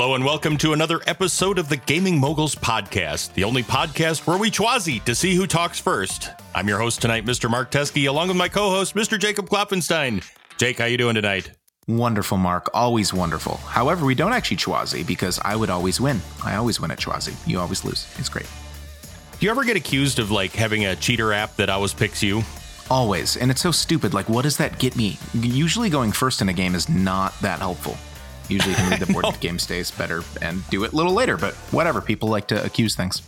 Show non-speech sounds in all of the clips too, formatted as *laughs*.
Hello and welcome to another episode of the Gaming Moguls Podcast, the only podcast where we chwazi to see who talks first. I'm your host tonight, Mr. Mark Teskey, along with my co-host, Mr. Jacob Klopfenstein. Jake, how you doing tonight? Wonderful, Mark. Always wonderful. However, we don't actually chwazi because I would always win. I always win at chwazi. You always lose. It's great. Do you ever get accused of like having a cheater app that always picks you? Always. And it's so stupid. Like, what does that get me? Usually going first in a game is not that helpful. Usually can read the *laughs* board game stays better and do it a little later, but whatever. People like to accuse things.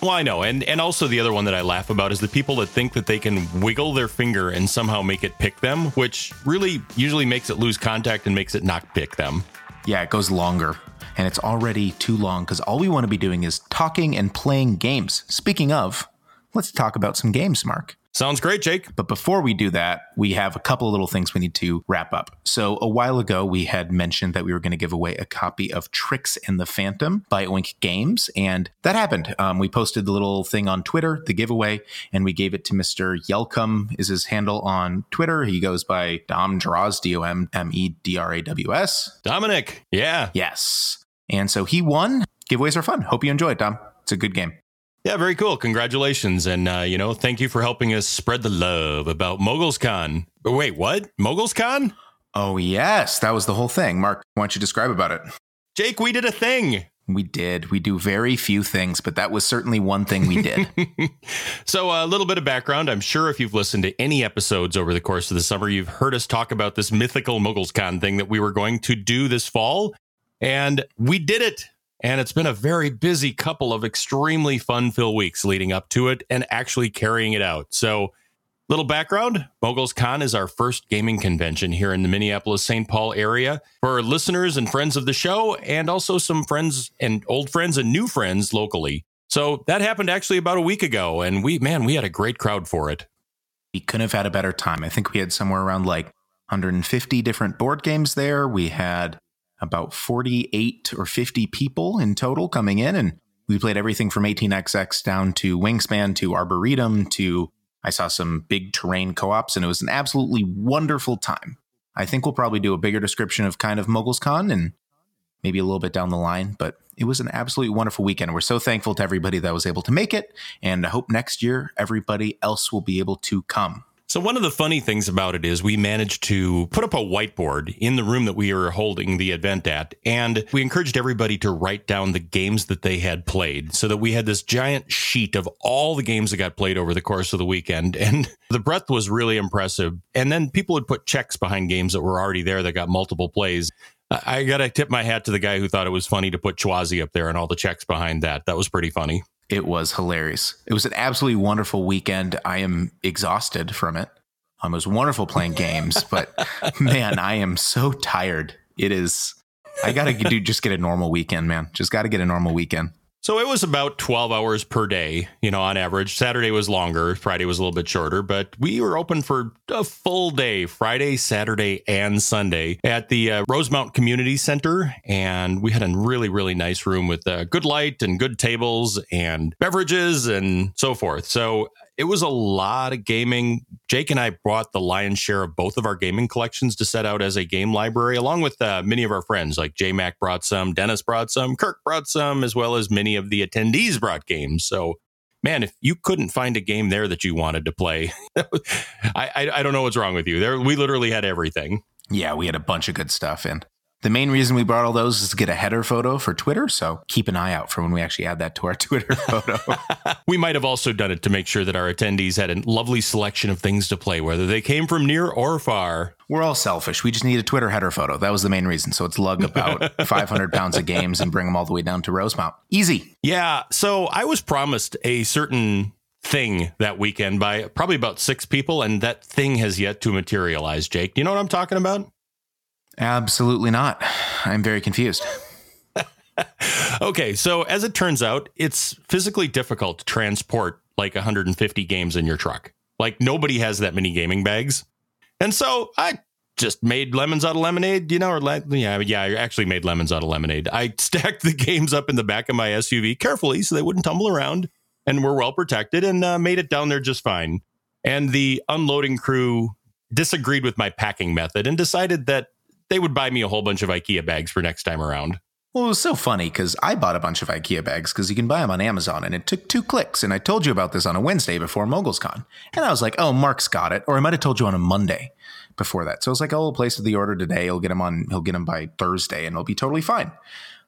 Well, I know, and and also the other one that I laugh about is the people that think that they can wiggle their finger and somehow make it pick them, which really usually makes it lose contact and makes it not pick them. Yeah, it goes longer, and it's already too long because all we want to be doing is talking and playing games. Speaking of, let's talk about some games, Mark. Sounds great, Jake. But before we do that, we have a couple of little things we need to wrap up. So, a while ago, we had mentioned that we were going to give away a copy of Tricks and the Phantom by Oink Games, and that happened. Um, we posted the little thing on Twitter, the giveaway, and we gave it to Mr. Yelcom, is his handle on Twitter. He goes by Dom Draws, D O M M E D R A W S. Dominic, yeah. Yes. And so he won. Giveaways are fun. Hope you enjoyed, it, Dom. It's a good game. Yeah, very cool. Congratulations. And, uh, you know, thank you for helping us spread the love about MogulsCon. But wait, what? MogulsCon? Oh, yes. That was the whole thing. Mark, why don't you describe about it? Jake, we did a thing. We did. We do very few things, but that was certainly one thing we did. *laughs* so, a little bit of background. I'm sure if you've listened to any episodes over the course of the summer, you've heard us talk about this mythical MogulsCon thing that we were going to do this fall. And we did it. And it's been a very busy couple of extremely fun filled weeks leading up to it and actually carrying it out. So, little background Moguls Con is our first gaming convention here in the Minneapolis St. Paul area for listeners and friends of the show, and also some friends and old friends and new friends locally. So, that happened actually about a week ago. And we, man, we had a great crowd for it. We couldn't have had a better time. I think we had somewhere around like 150 different board games there. We had about 48 or 50 people in total coming in. And we played everything from 18XX down to Wingspan to Arboretum to I saw some big terrain co ops, and it was an absolutely wonderful time. I think we'll probably do a bigger description of kind of Moguls Con and maybe a little bit down the line, but it was an absolutely wonderful weekend. We're so thankful to everybody that was able to make it, and I hope next year everybody else will be able to come. So one of the funny things about it is we managed to put up a whiteboard in the room that we were holding the event at, and we encouraged everybody to write down the games that they had played so that we had this giant sheet of all the games that got played over the course of the weekend. *laughs* And the breadth was really impressive. And then people would put checks behind games that were already there that got multiple plays. I got to tip my hat to the guy who thought it was funny to put Chwazi up there and all the checks behind that. That was pretty funny. It was hilarious. It was an absolutely wonderful weekend. I am exhausted from it. Um, it was wonderful playing games, *laughs* but man, I am so tired. It is. I gotta do just get a normal weekend, man. Just got to get a normal weekend. So it was about 12 hours per day, you know, on average. Saturday was longer, Friday was a little bit shorter, but we were open for a full day, Friday, Saturday, and Sunday at the uh, Rosemount Community Center. And we had a really, really nice room with uh, good light and good tables and beverages and so forth. So it was a lot of gaming. Jake and I brought the lion's share of both of our gaming collections to set out as a game library, along with uh, many of our friends. Like J Mac brought some, Dennis brought some, Kirk brought some, as well as many of the attendees brought games. So, man, if you couldn't find a game there that you wanted to play, *laughs* I, I, I don't know what's wrong with you. There, we literally had everything. Yeah, we had a bunch of good stuff, and the main reason we brought all those is to get a header photo for Twitter. So keep an eye out for when we actually add that to our *laughs* Twitter photo. *laughs* we might have also done it to make sure that our attendees had a lovely selection of things to play, whether they came from near or far. We're all selfish. We just need a Twitter header photo. That was the main reason. So it's lug about *laughs* 500 pounds of games and bring them all the way down to Rosemount. Easy. Yeah. So I was promised a certain thing that weekend by probably about six people, and that thing has yet to materialize. Jake, do you know what I'm talking about? Absolutely not. I'm very confused. *laughs* okay, so as it turns out, it's physically difficult to transport like 150 games in your truck. Like nobody has that many gaming bags. And so I just made lemons out of lemonade, you know, or le- yeah, yeah, I actually made lemons out of lemonade. I *laughs* stacked the games up in the back of my SUV carefully so they wouldn't tumble around and were well protected and uh, made it down there just fine. And the unloading crew disagreed with my packing method and decided that they would buy me a whole bunch of IKEA bags for next time around. Well, it was so funny because I bought a bunch of IKEA bags because you can buy them on Amazon, and it took two clicks. And I told you about this on a Wednesday before MogulsCon, and I was like, "Oh, Mark's got it," or I might have told you on a Monday before that. So I was like, "Oh, we'll place the order today. He'll get them on. He'll get them by Thursday, and it'll be totally fine."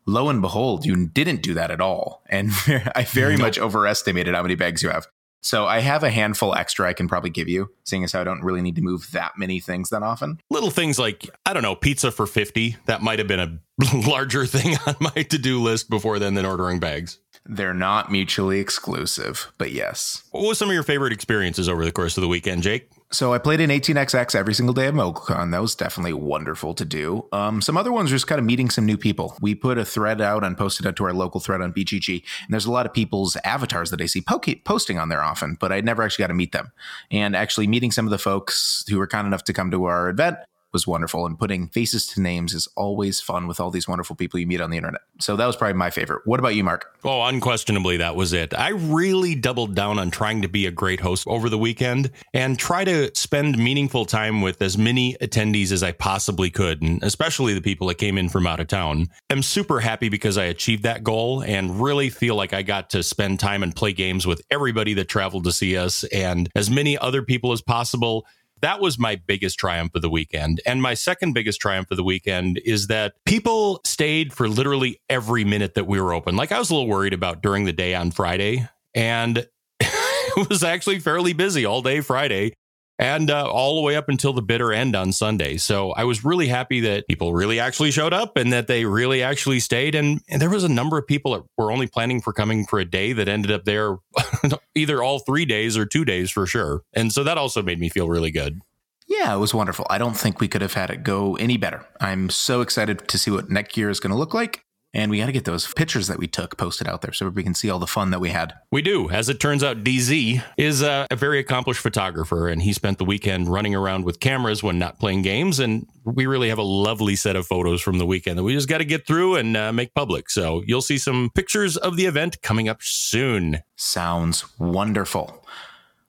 Lo and behold, you didn't do that at all, and *laughs* I very nope. much overestimated how many bags you have. So I have a handful extra I can probably give you, seeing as how I don't really need to move that many things that often. Little things like, I don't know, pizza for 50. That might have been a *laughs* larger thing on my to do list before then than ordering bags. They're not mutually exclusive, but yes. What was some of your favorite experiences over the course of the weekend, Jake? So I played in 18xx every single day of MogulCon. That was definitely wonderful to do. Um, some other ones just kind of meeting some new people. We put a thread out and posted it to our local thread on BGG, and there's a lot of people's avatars that I see po- posting on there often, but I never actually got to meet them. And actually meeting some of the folks who were kind enough to come to our event was wonderful. And putting faces to names is always fun with all these wonderful people you meet on the internet. So that was probably my favorite. What about you, Mark? Oh, unquestionably, that was it. I really doubled down on trying to be a great host over the weekend and try to spend meaningful time with as many attendees as I possibly could, and especially the people that came in from out of town. I'm super happy because I achieved that goal and really feel like I got to spend time and play games with everybody that traveled to see us and as many other people as possible that was my biggest triumph of the weekend. And my second biggest triumph of the weekend is that people stayed for literally every minute that we were open. Like I was a little worried about during the day on Friday, and *laughs* it was actually fairly busy all day Friday and uh, all the way up until the bitter end on Sunday. So I was really happy that people really actually showed up and that they really actually stayed. And, and there was a number of people that were only planning for coming for a day that ended up there *laughs* either all three days or two days for sure. And so that also made me feel really good. Yeah, it was wonderful. I don't think we could have had it go any better. I'm so excited to see what Netgear is going to look like. And we got to get those pictures that we took posted out there so we can see all the fun that we had. We do. As it turns out, DZ is a, a, very accomplished photographer, and he spent the weekend running around with cameras when not playing games. And we really have a lovely set of photos from the weekend that we just got to get through and uh, make public. So you'll see some pictures of the event coming up soon. Sounds wonderful.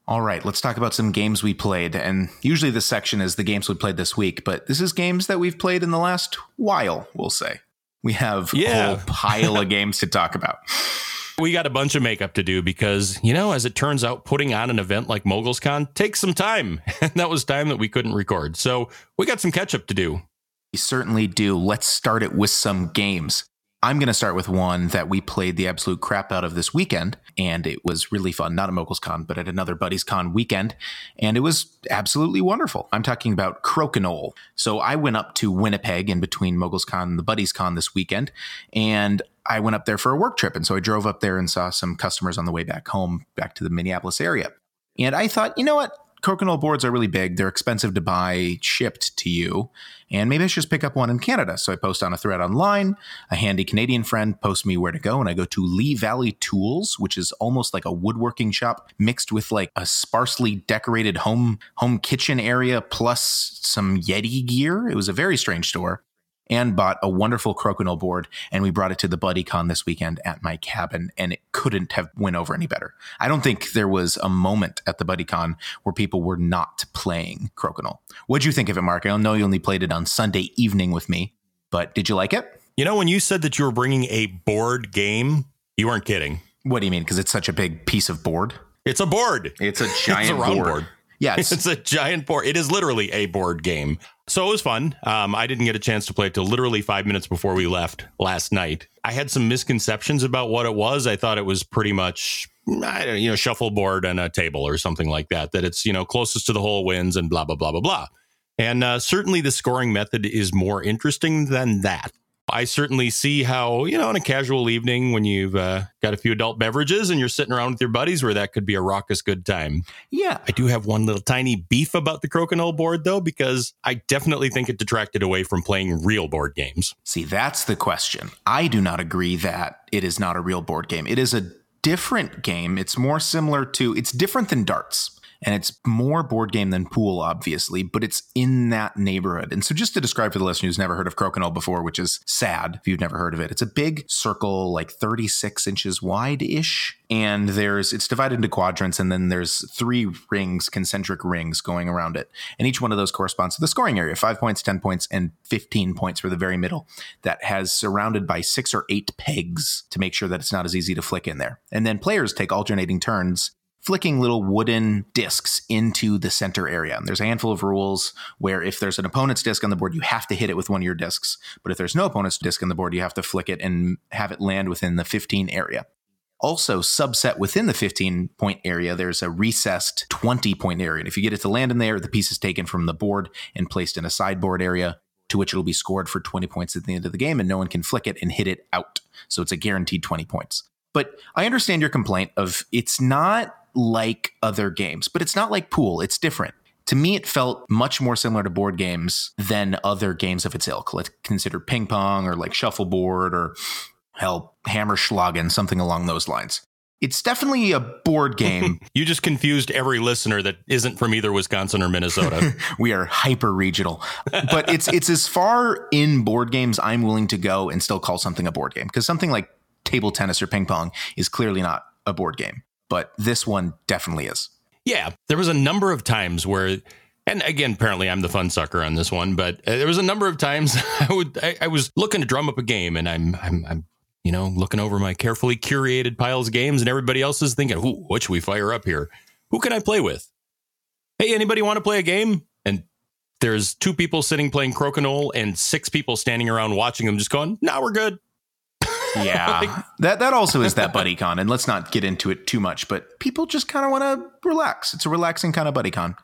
All right, let's talk about some games we played. And usually this section is the games we played this week, but this is games that we've played in the last while, we'll say. We have yeah. a whole pile of games to talk about. We got a bunch of makeup to do because, you know, as it turns out, putting on an event like MogulsCon takes some time. *laughs* And that was time that we couldn't record. So we got some catch up to do. We certainly do. Let's start it with some games. I'm going to start with one that we played the absolute crap out of this weekend, and it was really fun. Not at Moguls Con, but at another Buddies Con weekend, and it was absolutely wonderful. I'm talking about Crokinole. So I went up to Winnipeg in between Moguls Con and the Buddies Con this weekend, and I went up there for a work trip. And so I drove up there and saw some customers on the way back home, back to the Minneapolis area. And I thought, you know what? Crokinole boards are really big. They're expensive to buy shipped to you. And maybe I should just pick up one in Canada. So I post on a thread online. A handy Canadian friend posts me where to go. And I go to Lee Valley Tools, which is almost like a woodworking shop mixed with like a sparsely decorated home home kitchen area plus some Yeti gear. It was a very strange store and bought a wonderful crokinole board and we brought it to the BuddyCon this weekend at my cabin and it couldn't have went over any better. I don't think there was a moment at the BuddyCon where people were not playing crokinole. What'd you think of it, Mark? I know you only played it on Sunday evening with me, but did you like it? You know, when you said that you were bringing a board game, you weren't kidding. What do you mean? Because it's such a big piece of board? It's a board. It's a giant *laughs* it's a board. board. Yes. *laughs* It's a giant board. It is literally a board game. So it was fun. Um, I didn't get a chance to play it till literally five minutes before we left last night. I had some misconceptions about what it was. I thought it was pretty much, you know, shuffleboard and a table or something like that. That it's you know closest to the hole wins and blah blah blah blah blah. And uh, certainly the scoring method is more interesting than that. I certainly see how, you know, on a casual evening when you've uh, got a few adult beverages and you're sitting around with your buddies where that could be a raucous good time. Yeah. I do have one little tiny beef about the Crokinole board, though, because I definitely think it detracted away from playing real board games. See, that's the question. I do not agree that it is not a real board game. It is a different game. It's more similar to, it's different than darts. And it's more board game than pool, obviously, but it's in that neighborhood. And so, just to describe for the listener who's never heard of Crokinole before, which is sad if you've never heard of it, it's a big circle, like 36 inches wide ish. And there's it's divided into quadrants, and then there's three rings, concentric rings going around it. And each one of those corresponds to the scoring area five points, 10 points, and 15 points for the very middle. That has surrounded by six or eight pegs to make sure that it's not as easy to flick in there. And then players take alternating turns flicking little wooden discs into the center area. And there's a handful of rules where if there's an opponent's disc on the board, you have to hit it with one of your discs. But if there's no opponent's disc on the board, you have to flick it and have it land within the 15 area. Also, subset within the 15 point area, there's a recessed 20 point area. And if you get it to land in there, the piece is taken from the board and placed in a sideboard area to which it'll be scored for 20 points at the end of the game, and no one can flick it and hit it out. So it's a guaranteed 20 points. But I understand your complaint of it's not like other games, but it's not like pool. It's different. To me, it felt much more similar to board games than other games of its ilk. Let's consider ping pong or like shuffleboard or hell, Hammerschlagen, something along those lines. It's definitely a board game. *laughs* you just confused every listener that isn't from either Wisconsin or Minnesota. *laughs* we are hyper regional, but it's it's as far in board games I'm willing to go and still call something a board game because something like table tennis or ping pong is clearly not a board game but this one definitely is. Yeah, there was a number of times where, and again, apparently I'm the fun sucker on this one, but uh, there was a number of times *laughs* I would I, I was looking to drum up a game, and I'm I'm I'm you know looking over my carefully curated piles of games, and everybody else is thinking, "Who? What should we fire up here? Who can I play with? Hey, anybody want to play a game?" And there's two people sitting playing Crokinole and six people standing around watching them, just going, "Now nah, we're good." Yeah. *laughs* like, that that also is that buddy con. And let's not get into it too much, but people just kind of want to relax. It's a relaxing kind of buddy con.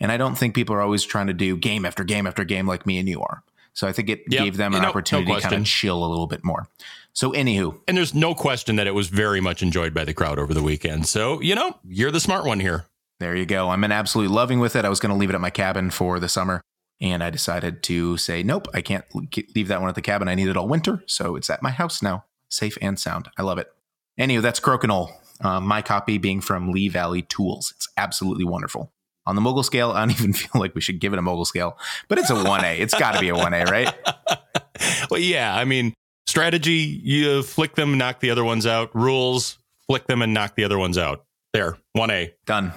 And I don't think people are always trying to do game after game after game like me and you are. So I think it yep. gave them an no, opportunity no to kind of chill a little bit more. So, anywho. And there's no question that it was very much enjoyed by the crowd over the weekend. So, you know, you're the smart one here. There you go. I'm in absolute loving with it. I was going to leave it at my cabin for the summer. And I decided to say, nope, I can't leave that one at the cabin. I need it all winter. So it's at my house now safe and sound. I love it. Anyway, that's Crokinole. Uh, my copy being from Lee Valley Tools. It's absolutely wonderful. On the mogul scale, I don't *laughs* even feel like we should give it a mogul scale, but it's a 1A. it's got to be a 1A, right? *laughs* well, yeah. I mean, strategy, you flick them, knock the other ones out. Rules, flick them and knock the other ones out. There, 1A. Done.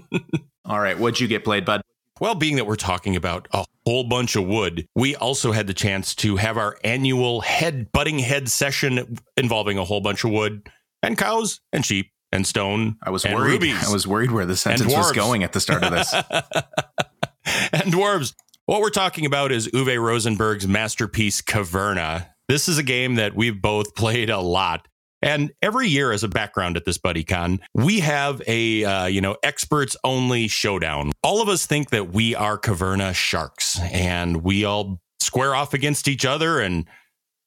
*laughs* All right. What'd you get played, bud? Well, being that we're talking about a whole bunch of wood, we also had the chance to have our annual head butting head session involving a whole bunch of wood and cows and sheep and stone. I was worried. Rubies, I was worried where the sentence was going at the start of this. *laughs* and dwarves. What we're talking about is Uwe Rosenberg's masterpiece Caverna. This is a game that we've both played a lot. And every year, as a background at this BuddyCon, we have a uh, you know experts only showdown. All of us think that we are Caverna sharks, and we all square off against each other, and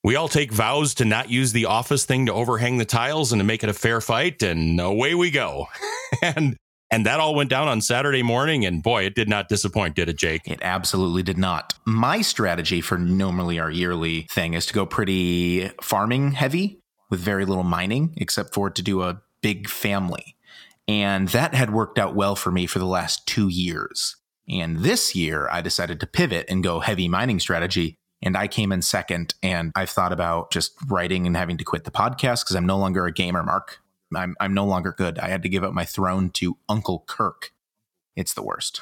we all take vows to not use the office thing to overhang the tiles and to make it a fair fight, and away we go. *laughs* and and that all went down on Saturday morning. And boy, it did not disappoint, did it, Jake? It absolutely did not. My strategy for normally our yearly thing is to go pretty farming heavy with very little mining, except for to do a big family. And that had worked out well for me for the last two years. And this year, I decided to pivot and go heavy mining strategy. And I came in second. And I've thought about just writing and having to quit the podcast because I'm no longer a gamer, Mark. I'm, I'm no longer good. I had to give up my throne to Uncle Kirk. It's the worst.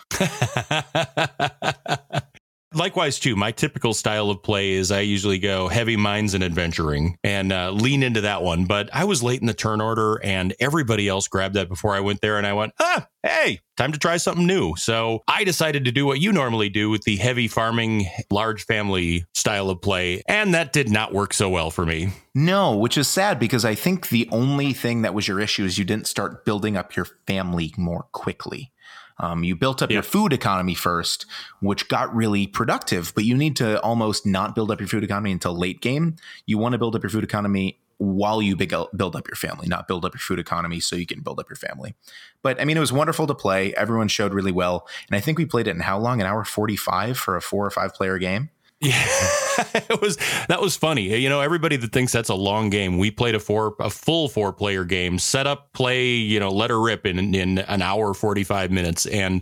*laughs* likewise too my typical style of play is i usually go heavy mines and adventuring and uh, lean into that one. But i was late in the turn order and everybody else grabbed that before i went there and i went ah hey time to try something new. So i decided to do what you normally do with the heavy farming large family style of play and that did not work so well for me. No which is sad because i think the only thing that was your issue is you didn't start building up your family more quickly um, you built up yep. your food economy first, which got really productive, but you need to almost not build up your food economy until late game. You want to build up your food economy while you big, build up your family, not build up your food economy so you can build up your family. But I mean, it was wonderful to play. Everyone showed really well. And I think we played it in how long? An hour 45 for a four or five player game? Yeah, *laughs* it was that was funny. You know, everybody that thinks that's a long game, we played a four a full four player game, set up, play, you know, let her rip in in an hour forty five minutes, and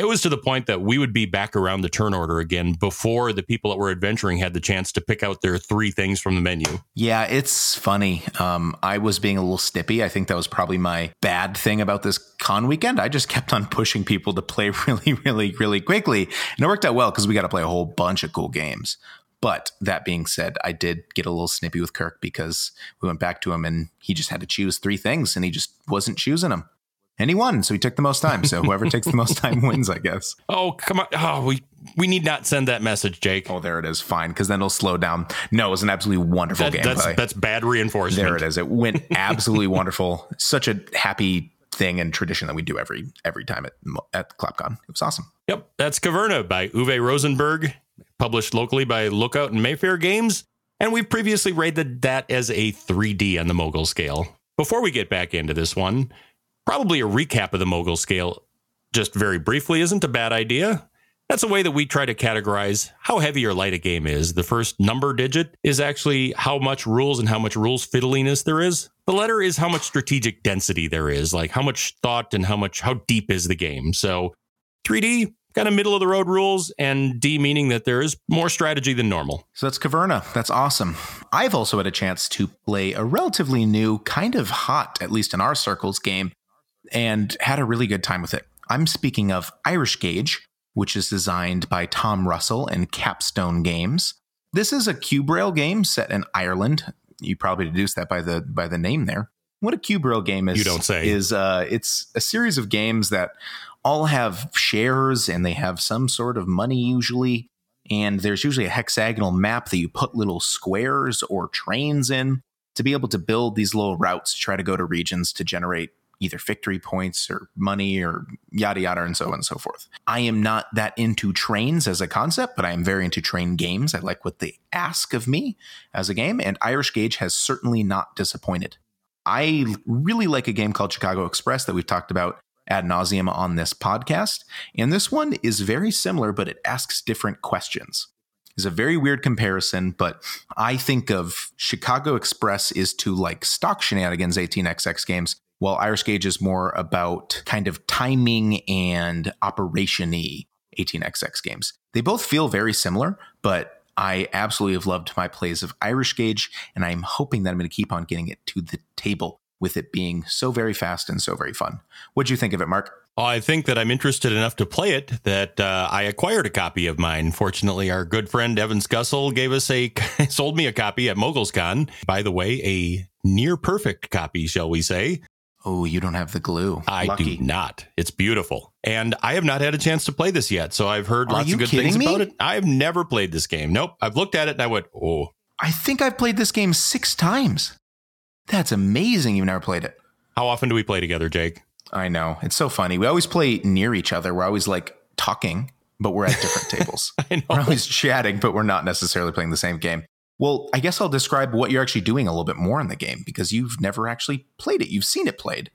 it was to the point that we would be back around the turn order again before the people that were adventuring had the chance to pick out their three things from the menu. Yeah, it's funny. Um, I was being a little snippy. I think that was probably my bad thing about this con weekend. I just kept on *laughs* pushing people to play *laughs* really, really, really quickly. And it worked out well because we got to play a whole bunch of cool games. But that being said, I did get a little snippy with Kirk because we went back to him and he just had to choose three things and he just wasn't choosing them and he won. So he took the most time. So whoever takes the most time wins, I guess. *laughs* Oh, come on. Oh, we we need not send that message, Jake. Oh, there it is. Fine, because then it'll slow down. No, it was an absolutely wonderful that, gameplay. That's, that's bad reinforcement. There it is. It went absolutely wonderful. Such a happy thing and tradition that we do every every time at at ClapCon. It was awesome. Yep, that's Caverna by Uwe Rosenberg, published locally by Lookout and Mayfair Games, and we've previously rated that as a 3D on the Mogul scale. Before we get back into this one, Probably a recap of the mogul scale, just very briefly, isn't a bad idea. That's a way that we try to categorize how heavy or light a game is. The first number digit is actually how much rules and how much rules fiddliness there is. The letter is how much strategic density there is, like how much thought and how much how deep is the game. So 3D kind of middle of the road rules, and D meaning that there is more strategy than normal. So that's Caverna. That's awesome. I've also had a chance to play a relatively new, kind of hot, at least in our circles, game and had a really good time with it. I'm speaking of Irish Gauge, which is designed by Tom Russell and Capstone Games. This is a cube rail game set in Ireland. You probably deduced that by the by the name there. What a cube rail game is you don't say is uh, it's a series of games that all have shares and they have some sort of money usually. And there's usually a hexagonal map that you put little squares or trains in to be able to build these little routes to try to go to regions to generate either victory points or money or yada yada and so on and so forth. I am not that into trains as a concept, but I am very into train games. I like what they ask of me as a game, and Irish Gauge has certainly not disappointed. I really like a game called Chicago Express that we've talked about ad nauseum on this podcast. And this one is very similar, but it asks different questions. It's a very weird comparison, but I think of Chicago Express is to like stock shenanigans 18xx games while Irish Gauge is more about kind of timing and operation-y 18xx games. They both feel very similar, but I absolutely have loved my plays of Irish Gauge, and I'm hoping that I'm going to keep on getting it to the table with it being so very fast and so very fun. What'd you think of it, Mark? I think that I'm interested enough to play it that uh, I acquired a copy of mine. Fortunately, our good friend Evan Scussel gave us a *laughs* sold me a copy at MogulsCon. By the way, a near perfect copy, shall we say? Oh, you don't have the glue. I Lucky. do not. It's beautiful. And I have not had a chance to play this yet. So I've heard Are lots of good things me? about it. I've never played this game. Nope. I've looked at it and I went, oh. I think I've played this game six times. That's amazing you've never played it. How often do we play together, Jake? I know. It's so funny. We always play near each other. We're always like talking, but we're at different *laughs* tables. I know. We're always chatting, but we're not necessarily playing the same game. Well, I guess I'll describe what you're actually doing a little bit more in the game because you've never actually played it. You've seen it played.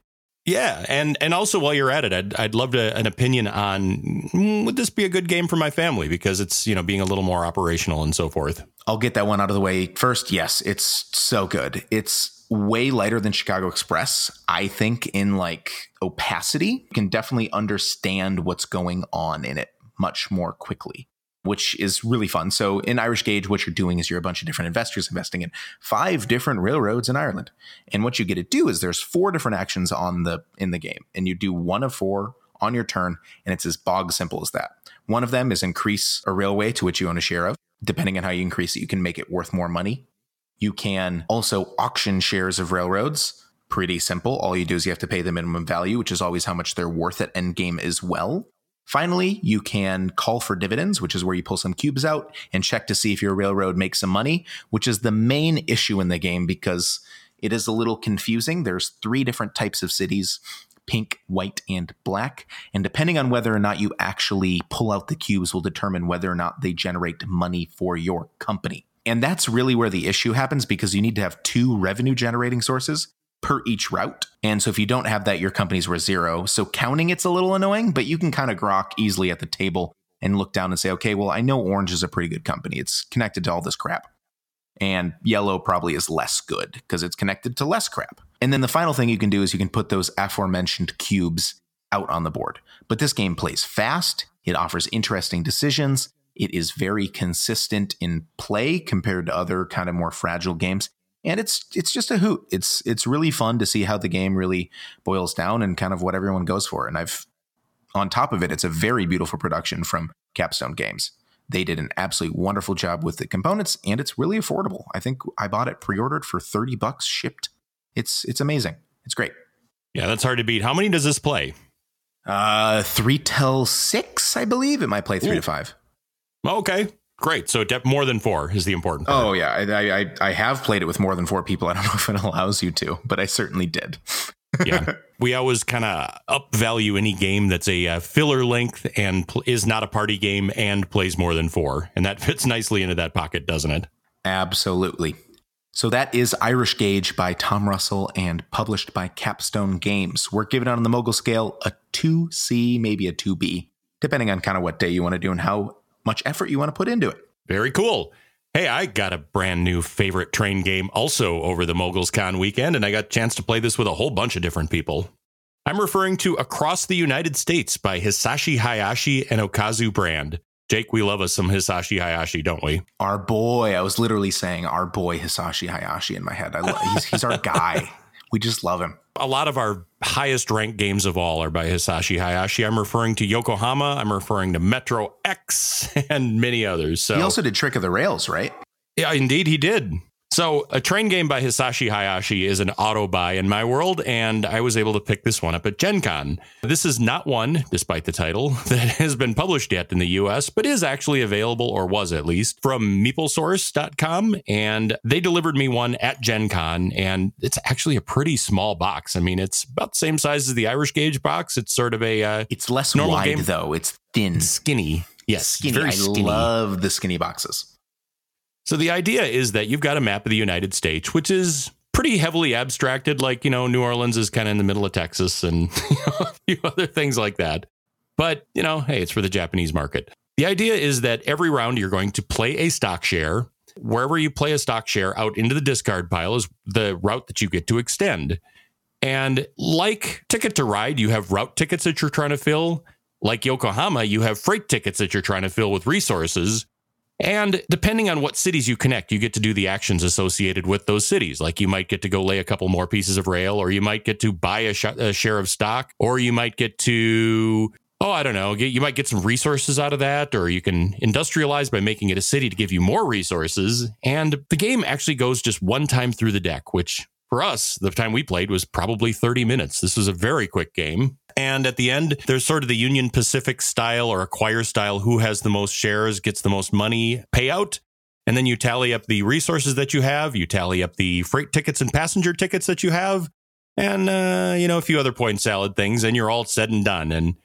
Yeah, and and also while you're at it, I'd I'd love to, an opinion on mm, would this be a good game for my family because it's you know being a little more operational and so forth. I'll get that one out of the way first. Yes, it's so good. It's way lighter than Chicago Express. I think in like opacity, you can definitely understand what's going on in it much more quickly which is really fun. So in Irish Gauge, what you're doing is you're a bunch of different investors investing in five different railroads in Ireland. And what you get to do is there's four different actions on the in the game, and you do one of four on your turn, and it's as bog simple as that. One of them is increase a railway to which you own a share of. Depending on how you increase it, you can make it worth more money. You can also auction shares of railroads. Pretty simple. All you do is you have to pay the minimum value, which is always how much they're worth at end game as well. Finally, you can call for dividends, which is where you pull some cubes out and check to see if your railroad makes some money, which is the main issue in the game because it is a little confusing. There's three different types of cities pink, white, and black. And depending on whether or not you actually pull out the cubes, will determine whether or not they generate money for your company. And that's really where the issue happens because you need to have two revenue generating sources per each route. And so if you don't have that, your company's worth zero. So counting it's a little annoying, but you can kind of grok easily at the table and look down and say, okay, well, I know orange is a pretty good company. It's connected to all this crap. And yellow probably is less good because it's connected to less crap. And then the final thing you can do is you can put those aforementioned cubes out on the board. But this game plays fast, it offers interesting decisions, it is very consistent in play compared to other kind of more fragile games. And it's it's just a hoot. It's it's really fun to see how the game really boils down and kind of what everyone goes for. And I've on top of it, it's a very beautiful production from Capstone Games. They did an absolutely wonderful job with the components, and it's really affordable. I think I bought it pre-ordered for thirty bucks, shipped. It's it's amazing. It's great. Yeah, that's hard to beat. How many does this play? Uh, three till six, I believe. It might play three Ooh. to five. Okay, great. So more than four is the important part. Oh yeah, I, I I have played it with more than four people. I don't know *laughs* if it allows you to, but I certainly did. *laughs* yeah. We always kind of up value any game that's a uh, filler length and pl- is not a party game and plays more than four. And that *laughs* fits nicely into that pocket, doesn't it? Absolutely. So that is Irish Gauge by Tom Russell and published by Capstone Games. We're giving it on the mogul scale a 2C, maybe a 2B, depending on kind of what day you want to do and how much effort you want to put into it. Very cool. Hey, I got a brand new favorite train game also over the Moguls Con weekend, and I got a chance to play this with a whole bunch of different people. I'm referring to Across the United States by Hisashi Hayashi and Okazu Brand. Jake, we love us some Hisashi Hayashi, don't we? Our boy. I was literally saying our boy Hisashi Hayashi in my head. I love, he's, he's our guy. *laughs* We just love him. A lot of our highest ranked games of all are by Hisashi Hayashi. I'm referring to Yokohama. I'm referring to Metro X *laughs* and many others. So he also did Trick of the Rails, right? Yeah, indeed he did. So, a train game by Hisashi Hayashi is an auto buy in my world, and I was able to pick this one up at Gen Con. This is not one, despite the title, *laughs* that has been published yet in the US, but is actually available, or was at least, from meeplesource.com. And they delivered me one at Gen Con, and it's actually a pretty small box. I mean, it's about the same size as the Irish Gauge box. It's sort of a. Uh, it's less wide, game. though. It's thin. Skinny. Yes. Skinny. Very skinny. I love the skinny boxes. So the idea is that you've got a map of the United States, which is pretty heavily abstracted, like, you know, New Orleans is kind of in the middle of Texas and *laughs* you know, a few other things like that. But, you know, hey, it's for the Japanese market. The idea is that every round you're going to play a stock share. Wherever you play a stock share out into the discard pile is the route that you get to extend. And like Ticket to Ride, you have route tickets that you're trying to fill. Like Yokohama, you have freight tickets that you're trying to fill with resources. And depending on what cities you connect, you get to do the actions associated with those cities. Like you might get to go lay a couple more pieces of rail, or you might get to buy a, sh- a share of stock, or you might get to oh, I don't know, you might get some resources out of that, or you can industrialize by making it a city to give you more resources. And the game actually goes just one time through the deck, which for us, the time we played was probably 30 minutes. This was a very quick game. And at the end, there's sort of the Union Pacific style or acquire style who has the most shares, gets the most money payout. And then you tally up the resources that you have, you tally up the freight tickets and passenger tickets that you have, and, uh, you know, a few other point salad things, and you're all said and done. And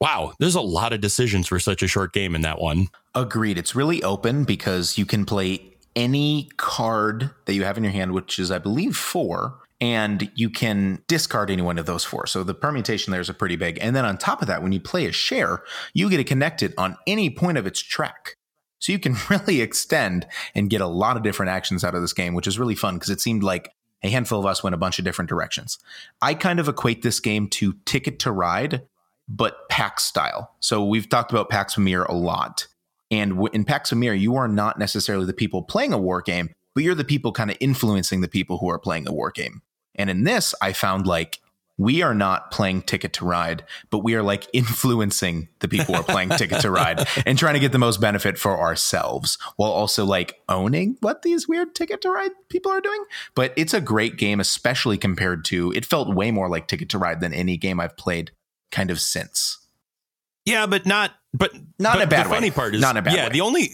wow, there's a lot of decisions for such a short game in that one. Agreed. It's really open because you can play any card that you have in your hand, which is, I believe, four, and you can discard any one of those four. So the permutation there is a pretty big. And then on top of that, when you play a share, you get to connect it on any point of its track. So you can *laughs* really extend and get a lot of different actions out of this game, which is really fun because it seemed like a handful of us went a bunch of different directions. I kind of equate this game to Ticket to Ride, but Pax style. So we've talked about Pax Pamir a lot. And in Pax Pamir, you are not necessarily the people playing a war game, but you're the people kind of influencing the people who are playing the war game. And in this, I found like we are not playing Ticket to Ride, but we are like influencing the people who are playing Ticket to Ride *laughs* and trying to get the most benefit for ourselves while also like owning what these weird Ticket to Ride people are doing. But it's a great game, especially compared to it felt way more like Ticket to Ride than any game I've played kind of since. Yeah, but not, but not but a bad the way. funny part is, not a bad yeah, way. the only,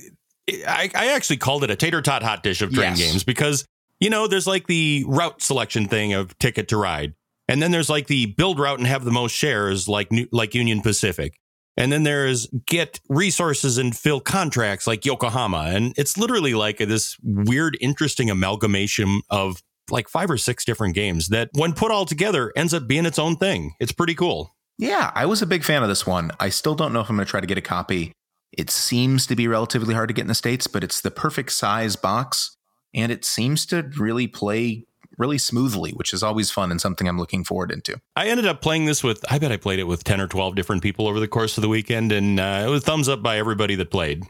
I, I actually called it a tater tot hot dish of train yes. games because you know, there's like the route selection thing of ticket to ride. And then there's like the build route and have the most shares like like Union Pacific. And then there's get resources and fill contracts like Yokohama. And it's literally like this weird, interesting amalgamation of like five or six different games that, when put all together, ends up being its own thing. It's pretty cool. Yeah, I was a big fan of this one. I still don't know if I'm going to try to get a copy It seems to be relatively hard to get in the States, but it's the perfect size box. And it seems to really play really smoothly, which is always fun and something I'm looking forward into. I ended up playing this with, I bet I played it with 10 or 12 different people over the course of the weekend, and uh, it was thumbs up by everybody that played.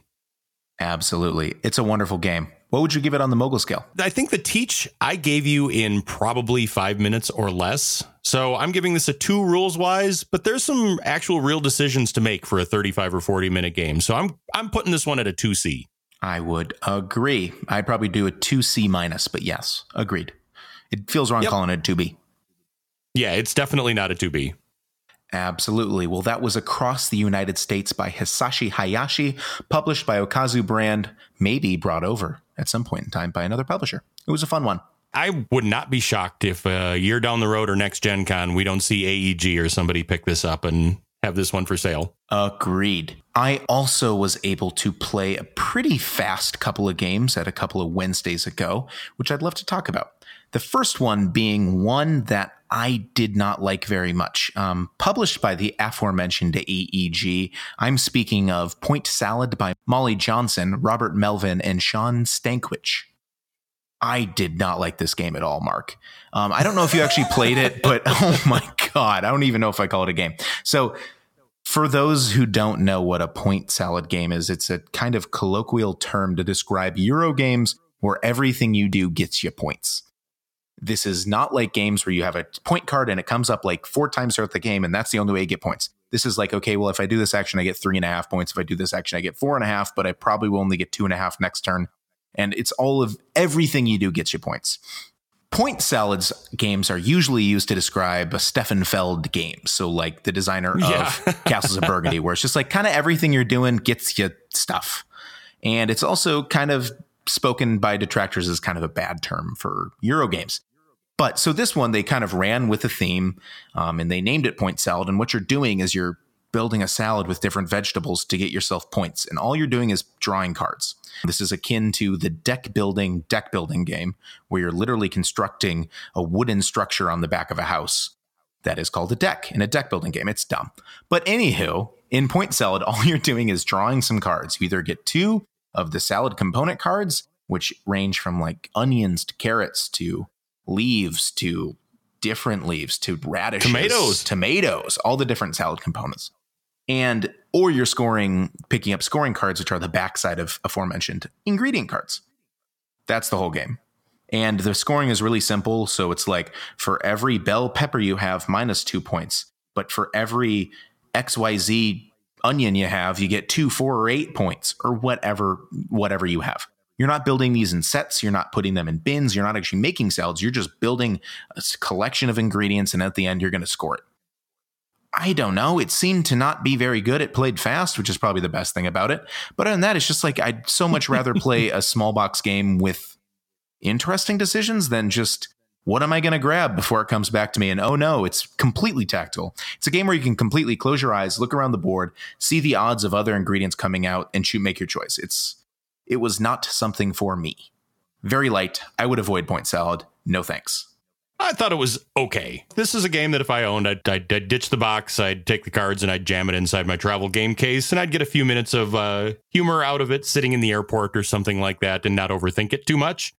Absolutely. It's a wonderful game. What would you give it on the mogul scale? I think the teach I gave you in probably five minutes or less. So I'm giving this a two rules wise, but there's some actual real decisions to make for a 35 or 40 minute game. So I'm I'm putting this one at a 2C. I would agree. I'd probably do a 2C minus, but yes, agreed. It feels wrong yep. calling it a 2B. Yeah, it's definitely not a 2B. Absolutely. Well, that was Across the United States by Hisashi Hayashi, published by Okazu Brand, maybe brought over at some point in time by another publisher. It was a fun one. I would not be shocked if a year down the road or next Gen Con, we don't see AEG or somebody pick this up and have this one for sale. Agreed. I also was able to play a pretty fast couple of games at a couple of Wednesdays ago, which I'd love to talk about. The first one being one that I did not like very much. Um, published by the aforementioned AEG, I'm speaking of Point Salad by Molly Johnson, Robert Melvin, and Shawn Stankewich. I did not like this game at all, Mark. Um, I don't know if you actually played it, but *laughs* oh my God, I don't even know if I call it a game. So, for those who don't know what a point salad game is, it's a kind of colloquial term to describe Euro games where everything you do gets you points. This is not like games where you have a point card and it comes up like four times throughout the game, and that's the only way you get points. This is like, okay, well, if I do this action, I get three and a half points. If I do this action, I get four and a half, but I probably will only get two and a half next turn. And it's all of everything you do gets you points. Point salads games are usually used to describe a Stefan Feld game. So, like the designer yeah. of *laughs* Castles of Burgundy, where it's just like kind of everything you're doing gets you stuff. And it's also kind of spoken by detractors as kind of a bad term for Euro games. But so this one, they kind of ran with the theme um, and they named it point salad. And what you're doing is you're building a salad with different vegetables to get yourself points. And all you're doing is drawing cards. This is akin to the deck building, deck building game, where you're literally constructing a wooden structure on the back of a house. That is called a deck in a deck building game. It's dumb. But anywho, in point salad, *laughs* all you're doing is drawing some cards. You either get two of the salad component cards, which range from like onions to carrots to leaves to different leaves to radishes, tomatoes, tomatoes, all the different salad components. And or you're scoring, picking up scoring cards, which are the backside of aforementioned ingredient cards. That's the whole game. And the scoring is really simple. So it's like for every bell pepper you have, minus two points. But for every XYZ onion you have, you get two, four, or eight points, or whatever, whatever you have. You're not building these in sets. You're not putting them in bins. You're not actually making salads. You're just building a collection of ingredients, and at the end, you're going to score it. I don't know. It seemed to not be very good. It played fast, which is probably the best thing about it. But on that, it's just like I'd so much rather play a small box game with interesting decisions than just what am I going to grab before it comes back to me? And oh no, it's completely tactile. It's a game where you can completely close your eyes, look around the board, see the odds of other ingredients coming out, and shoot, make your choice. It's it was not something for me. Very light. I would avoid point salad. No thanks. I thought it was okay. This is a game that if I owned, I'd, I'd, I'd, ditch the box, I'd take the cards, and I'd jam it inside my travel game case, and I'd get a few minutes of uh, humor out of it sitting in the airport or something like that and not overthink it too much.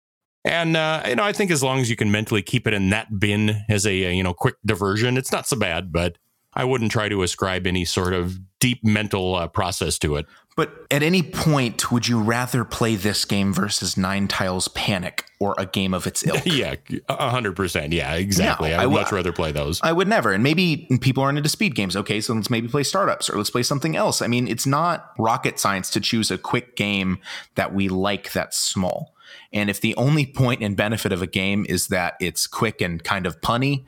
And, uh, you know, I think as long as you can mentally keep it in that bin as a, uh, you know, quick diversion, it's not so bad, but I wouldn't try to ascribe any sort of deep mental uh, process to it. But at any point, would you rather play this game versus Nine Tiles Panic or a game of its ilk? *laughs* yeah, hundred percent. Yeah, exactly. No, I would I, much rather play those. I would never. And maybe people aren't into speed games. Okay, so let's maybe play startups or let's play something else. I mean, it's not rocket science to choose a quick game that we like that's small. And if the only point and benefit of a game is that it's quick and kind of punny,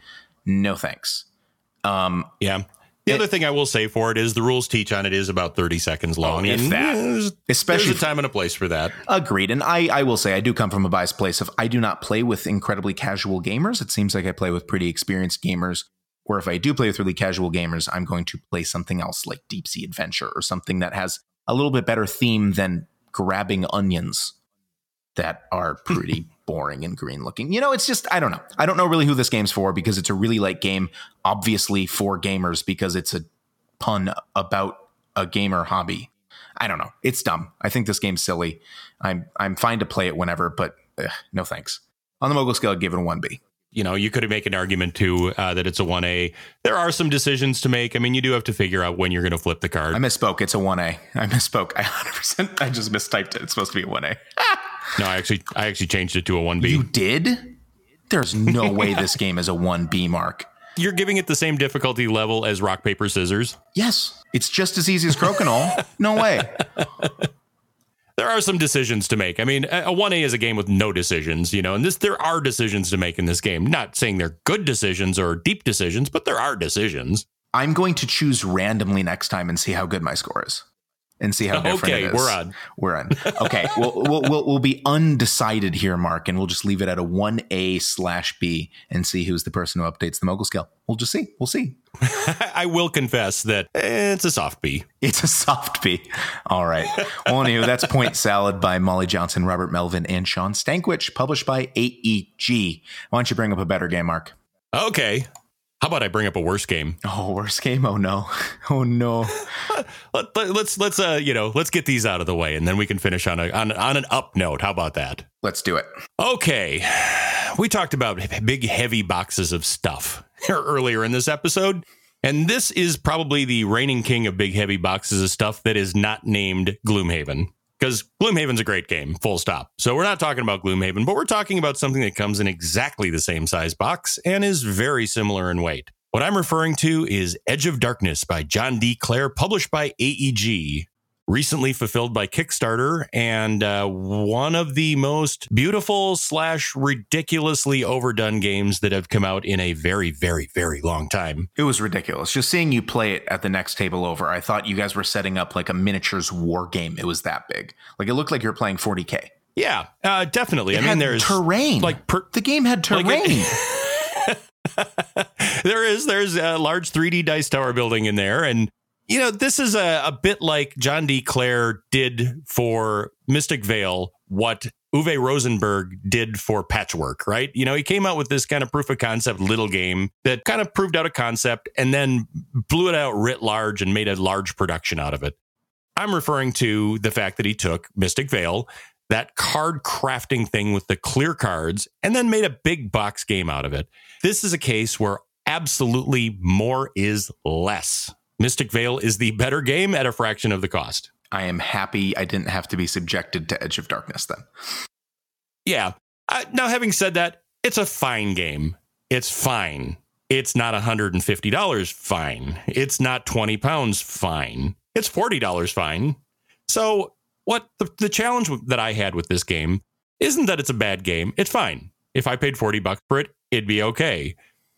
no thanks. Um, yeah. The other thing I will say for it is the rules teach on it is about 30 seconds long. Oh, if that. There's, Especially there's a time and a place for that. Agreed. And I, I will say I do come from a biased place of I do not play with incredibly casual gamers. It seems like I play with pretty experienced gamers. Or if I do play with really casual gamers, I'm going to play something else like Deep Sea Adventure or something that has a little bit better theme than grabbing onions that are *laughs* pretty boring and green looking. You know, it's just I don't know. I don't know really who this game's for because it's a really light game, obviously for gamers because it's a pun about a gamer hobby. I don't know. It's dumb. I think this game's silly. I'm I'm fine to play it whenever, but ugh, no thanks. On the mogul scale, I'd give it a one B. You know, you could make an argument too uh, that it's a one A. There are some decisions to make. I mean, you do have to figure out when you're going to flip the card. I misspoke. It's a one A. I misspoke. I *laughs* 100. percent I just mistyped it. It's supposed to be a one A. *laughs* no, I actually I actually changed it to a one B. You did? There's no way this *laughs* game is a one B mark. You're giving it the same difficulty level as rock paper scissors. Yes, it's just as easy as Crokinole. no way. *laughs* there are some decisions to make. I mean, a 1A is a game with no decisions, you know, and this there are decisions to make in this game. Not saying they're good decisions or deep decisions, but there are decisions. I'm going to choose randomly next time and see how good my score is and see how different okay, it is. we're on. We're on. Okay, *laughs* we'll, we'll, we'll, we'll be undecided here, Mark, and we'll just leave it at a 1A slash B and see who's the person who updates the mogul scale. We'll just see. We'll see. *laughs* I will confess that it's a soft B. It's a soft B. All right. Well, anyway, that's Point Salad by Molly Johnson, Robert Melvin, and Shawn Stankewich, published by AEG. Why don't you bring up a better game, Mark? Okay. How about I bring up a worse game? Oh, worst game? Oh no. *laughs* Oh no. *laughs* Let, us let's, let's uh you know let's get these out of the way and then we can finish on a on, on an up note. How about that? Let's do it. Okay, *sighs* we talked about big heavy boxes of stuff *laughs* earlier in this episode, and this is probably the reigning king of big heavy boxes of stuff that is not named Gloomhaven because Gloomhaven's a great game, full stop. So we're not talking about Gloomhaven, but we're talking about something that comes in exactly the same size box and is very similar in weight. What I'm referring to is Edge of Darkness by John D. Clair, published by AEG recently fulfilled by Kickstarter and uh, one of the most beautiful slash ridiculously overdone games that have come out in a very, very, very long time. It was ridiculous. Just seeing you play it at the next table over, I thought you guys were setting up like a miniatures war game. It was that big. Like it looked like you were playing 40k. Yeah, uh, definitely. It I mean, there's terrain. Like per- the game had terrain. Like it- *laughs* there is there's a large 3D dice tower building in there, and you know, this is a, a bit like John D. Clair did for Mystic Vale what Uwe Rosenberg did for Patchwork, right? You know, he came out with this kind of proof of concept little game that kind of proved out a concept and then blew it out writ large and made a large production out of it. I'm referring to the fact that he took Mystic Vale, that card crafting thing with the clear cards, and then made a big box game out of it. This is a case where absolutely more is less. Mystic Vale is the better game at a fraction of the cost. I am happy I didn't have to be subjected to Edge of Darkness then. Yeah. Uh, now, having said that, it's a fine game. It's fine. It's not $150 fine. It's not 20 pounds fine. It's $40 fine. So, what the, the challenge that I had with this game isn't that it's a bad game. It's fine. If I paid 40 bucks for it, it'd be okay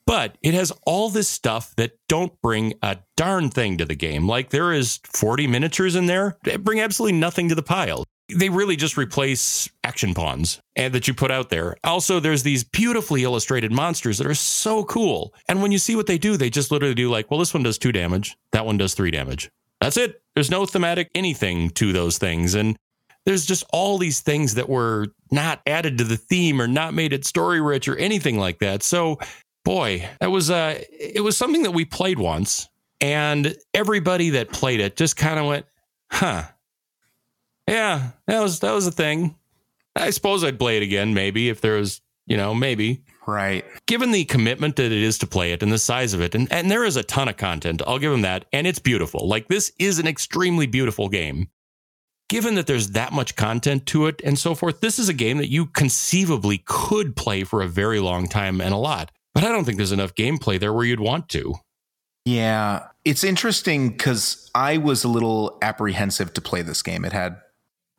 but it has all this stuff that don't bring a darn thing to the game. Like there is 40 miniatures in there that bring absolutely nothing to the pile. They really just replace action pawns and that you put out there. Also, there's these beautifully illustrated monsters that are so cool. And when you see what they do, they just literally do like, well, this one does two damage, that one does three damage. That's it. There's no thematic anything to those things. And there's just all these things that were not added to the theme or not made it story rich or anything like that. So boy, that was uh it was something that we played once, and everybody that played it just kind of went, huh. Yeah, that was that was a thing. I suppose I'd play it again, maybe, if there was, you know, maybe. Right. Given the commitment that it is to play it and the size of it, and, and there is a ton of content, I'll give them that. And it's beautiful. Like, this is an extremely beautiful game. Given that there's that much content to it and so forth, this is a game that you conceivably could play for a very long time and a lot. But I don't think there's enough gameplay there where you'd want to. Yeah. It's interesting because I was a little apprehensive to play this game. It had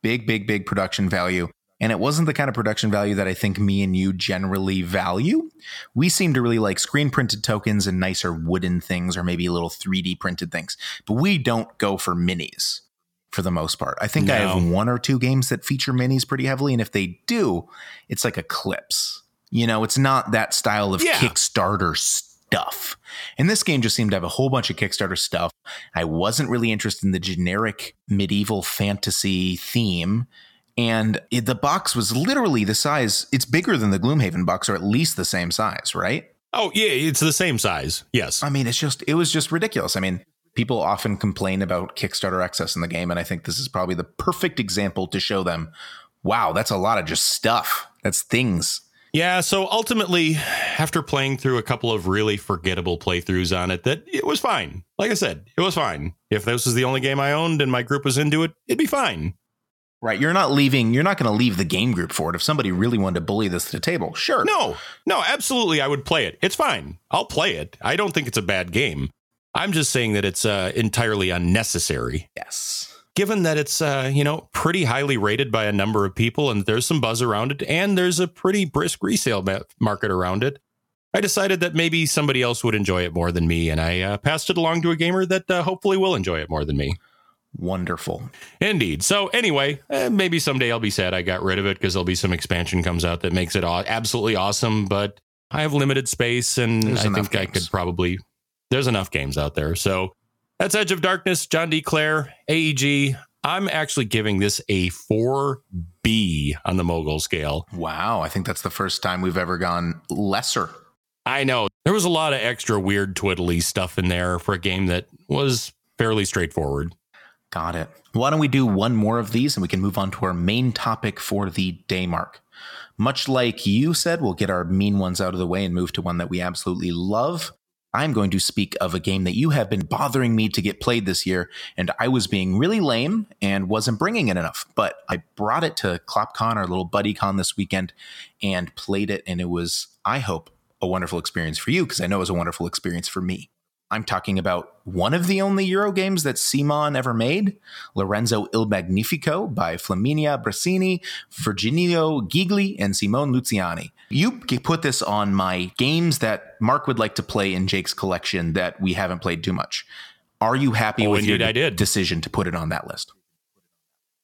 big, big, big production value. And it wasn't the kind of production value that I think me and you generally value. We seem to really like screen printed tokens and nicer wooden things or maybe little 3D printed things. But we don't go for minis for the most part. I think no. I have one or two games that feature minis pretty heavily. And if they do, it's like Eclipse you know, it's not that style of yeah. Kickstarter stuff. And this game just seemed to have a whole bunch of Kickstarter stuff. I wasn't really interested in the generic medieval fantasy theme. And it, the box was literally the size, it's bigger than the Gloomhaven box, or at least the same size, right? Oh, yeah, it's the same size. Yes. I mean, it's just, it was just ridiculous. I mean, People often complain about Kickstarter access in the game, and I think this is probably the perfect example to show them wow, that's a lot of just stuff. That's things. Yeah, so ultimately, after playing through a couple of really forgettable playthroughs on it, that it was fine. Like I said, it was fine. If this was the only game I owned and my group was into it, it'd be fine. Right. You're not leaving, you're not going to leave the game group for it. If somebody really wanted to bully this to the table, sure. No, no, absolutely. I would play it. It's fine. I'll play it. I don't think it's a bad game. I'm just saying that it's uh, entirely unnecessary. Yes given that it's uh, you know pretty highly rated by a number of people and there's some buzz around it and there's a pretty brisk resale market around it i decided that maybe somebody else would enjoy it more than me and i uh, passed it along to a gamer that uh, hopefully will enjoy it more than me. Wonderful. Indeed. So anyway eh, maybe someday i'll be sad i got rid of it because there'll be some expansion comes out that makes it absolutely awesome but i have limited space and there's i think games. i could probably there's enough games out there. So that's Edge of Darkness, John D. Clair, AEG. I'm actually giving this a 4B on the mogul scale. Wow. I think that's the first time we've ever gone lesser. I know. There was a lot of extra weird twiddly stuff in there for a game that was fairly straightforward. Got it. Why don't we do one more of these and we can move on to our main topic for the day mark? Much like you said, we'll get our mean ones out of the way and move to one that we absolutely love. I'm going to speak of a game that you have been bothering me to get played this year, and I was being really lame and wasn't bringing it enough. But I brought it to ClopCon, our little buddy con this weekend, and played it, and it was, I hope, a wonderful experience for you because I know it was a wonderful experience for me. I'm talking about one of the only Euro games that Simon ever made, Lorenzo Il Magnifico by Flaminia Brasini, Virginio Gigli, and Simone Luciani. You put this on my games that Mark would like to play in Jake's collection that we haven't played too much. Are you happy oh, with your decision to put it on that list?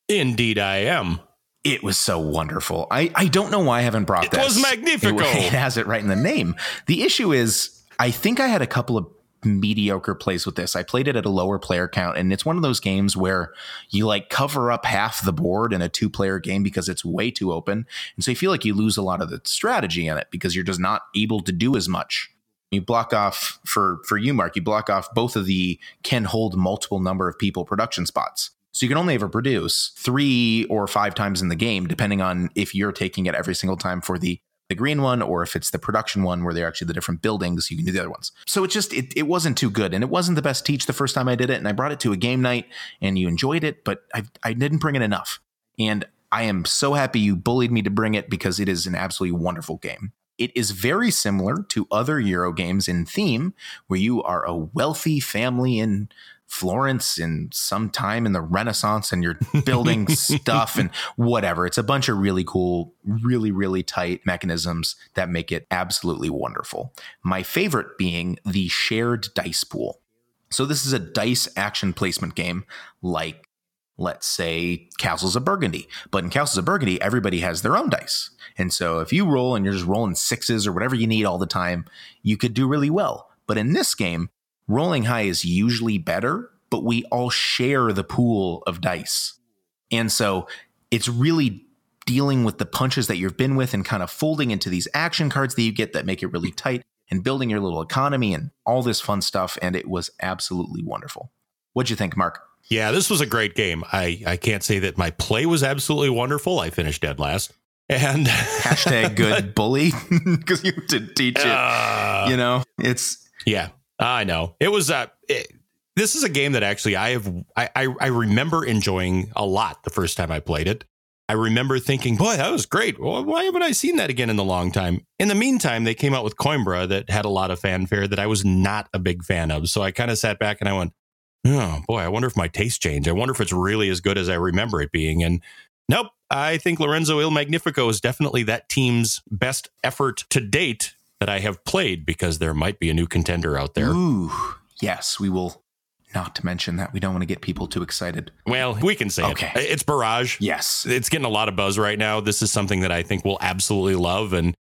Indeed, I am. It was so wonderful. I, I don't know why I haven't brought it this. It was magnifico. It, *laughs* it has it right in the name. The issue is, I think I had a couple of mediocre plays with this. I played it at a lower player count, and it's one of those games where you like cover up half the board in a two player game because it's way too open. And so you feel like you lose a lot of the strategy in it because you're just not able to do as much. You block off for for you, Mark. You block off both of the can hold multiple number of people production spots. So you can only ever produce three or five times in the game, depending on if you're taking it every single time for the the green one or if it's the production one where they're actually the different buildings you can do the other ones. So it just it, it wasn't too good and it wasn't the best teach the first time i did it and i brought it to a game night and you enjoyed it but i, I didn't bring it enough. And i am so happy you bullied me to bring it because it is an absolutely wonderful game. It is very similar to other Euro games in theme, where you are a wealthy family in Florence in some time in the Renaissance and you're *laughs* building stuff and whatever. It's a bunch of really cool, really, really tight mechanisms that make it absolutely wonderful. My favorite being the shared dice pool. So, this is a dice action placement game like, let's say, Castles of Burgundy. But in Castles of Burgundy, everybody has their own dice. And so, if you roll and you're just rolling sixes or whatever you need all the time, you could do really well. But in this game, rolling high is usually better, but we all share the pool of dice. And so it's really dealing with the punches that you've been with and kind of folding into these action cards that you get that make it really tight and building your little economy and all this fun stuff. And it was absolutely wonderful. What'd you think, Mark? Yeah, this was a great game. I, I can't say that my play was absolutely wonderful. I finished dead last. And hashtag *laughs* good bully *laughs* because you did teach it. Uh, you know, it's yeah, I know. It was uh it, this is a game that actually I have I, I, I remember enjoying a lot the first time I played it. I remember thinking, boy, that was great. Well, why haven't I seen that again in a long time? In the meantime, they came out with Coimbra that had a lot of fanfare that I was not a big fan of. So I kind of sat back and I went, oh boy, I wonder if my taste changed. I wonder if it's really as good as I remember it being. And nope, I think Lorenzo Il Magnifico is definitely that team's best effort to date that I have played because there might be a new contender out there. Ooh, yes, we will not to mention that we don't want to get people too excited. Well, we can say okay. it. It's Barrage. Yes. It's getting a lot of buzz right now. This is something that I think we'll absolutely love. And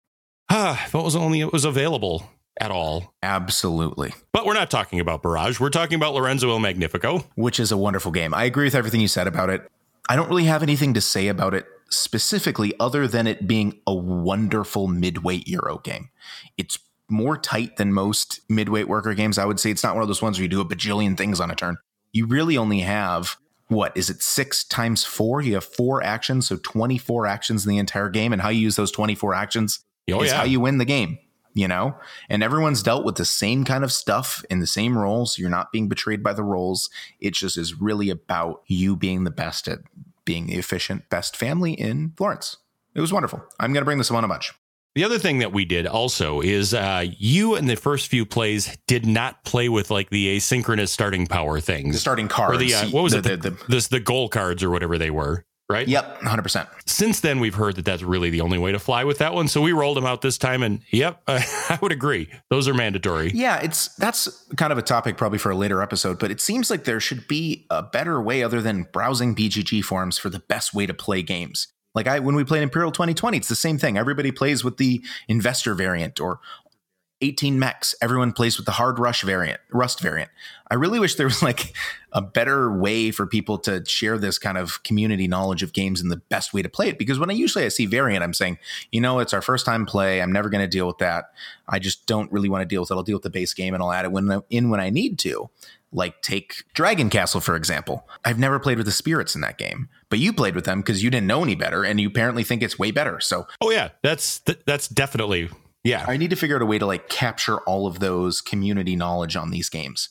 ah, *sighs* if it was only it was available at all. Absolutely. But we're not talking about Barrage. We're talking about Lorenzo Il Magnifico. Which is a wonderful game. I agree with everything you said about it. I don't really have anything to say about it specifically other than it being a wonderful midweight Euro game. It's more tight than most midweight worker games. I would say it's not one of those ones where you do a bajillion things on a turn. You really only have what is it six times four? You have four actions, so 24 actions in the entire game. And how you use those 24 actions oh, is yeah. how you win the game, you know? And everyone's dealt with the same kind of stuff in the same roles. You're not being betrayed by the roles. It just is really about you being the best at being the efficient best family in Florence. It was wonderful. I'm going to bring this on a bunch. The other thing that we did also is uh, you in the first few plays did not play with like the asynchronous starting power things, the starting cards, or the uh, what was the, it, the, the, the, the goal cards or whatever they were, right? Yep, hundred percent. Since then, we've heard that that's really the only way to fly with that one, so we rolled them out this time, and yep, *laughs* I would agree, those are mandatory. Yeah, it's that's kind of a topic probably for a later episode, but it seems like there should be a better way other than browsing BGG forums for the best way to play games. Like I when we played Imperial 2020, it's the same thing. Everybody plays with the investor variant or 18 mechs. Everyone plays with the hard rush variant, rust variant. I really wish there was like a better way for people to share this kind of community knowledge of games and the best way to play it. Because when I usually I see variant, I'm saying, you know, it's our first time play. I'm never going to deal with that. I just don't really want to deal with it. I'll deal with the base game and I'll add it when in when I need to. Like take Dragon Castle for example. I've never played with the spirits in that game, but you played with them because you didn't know any better, and you apparently think it's way better. So, oh yeah, that's th- that's definitely yeah. I need to figure out a way to like capture all of those community knowledge on these games.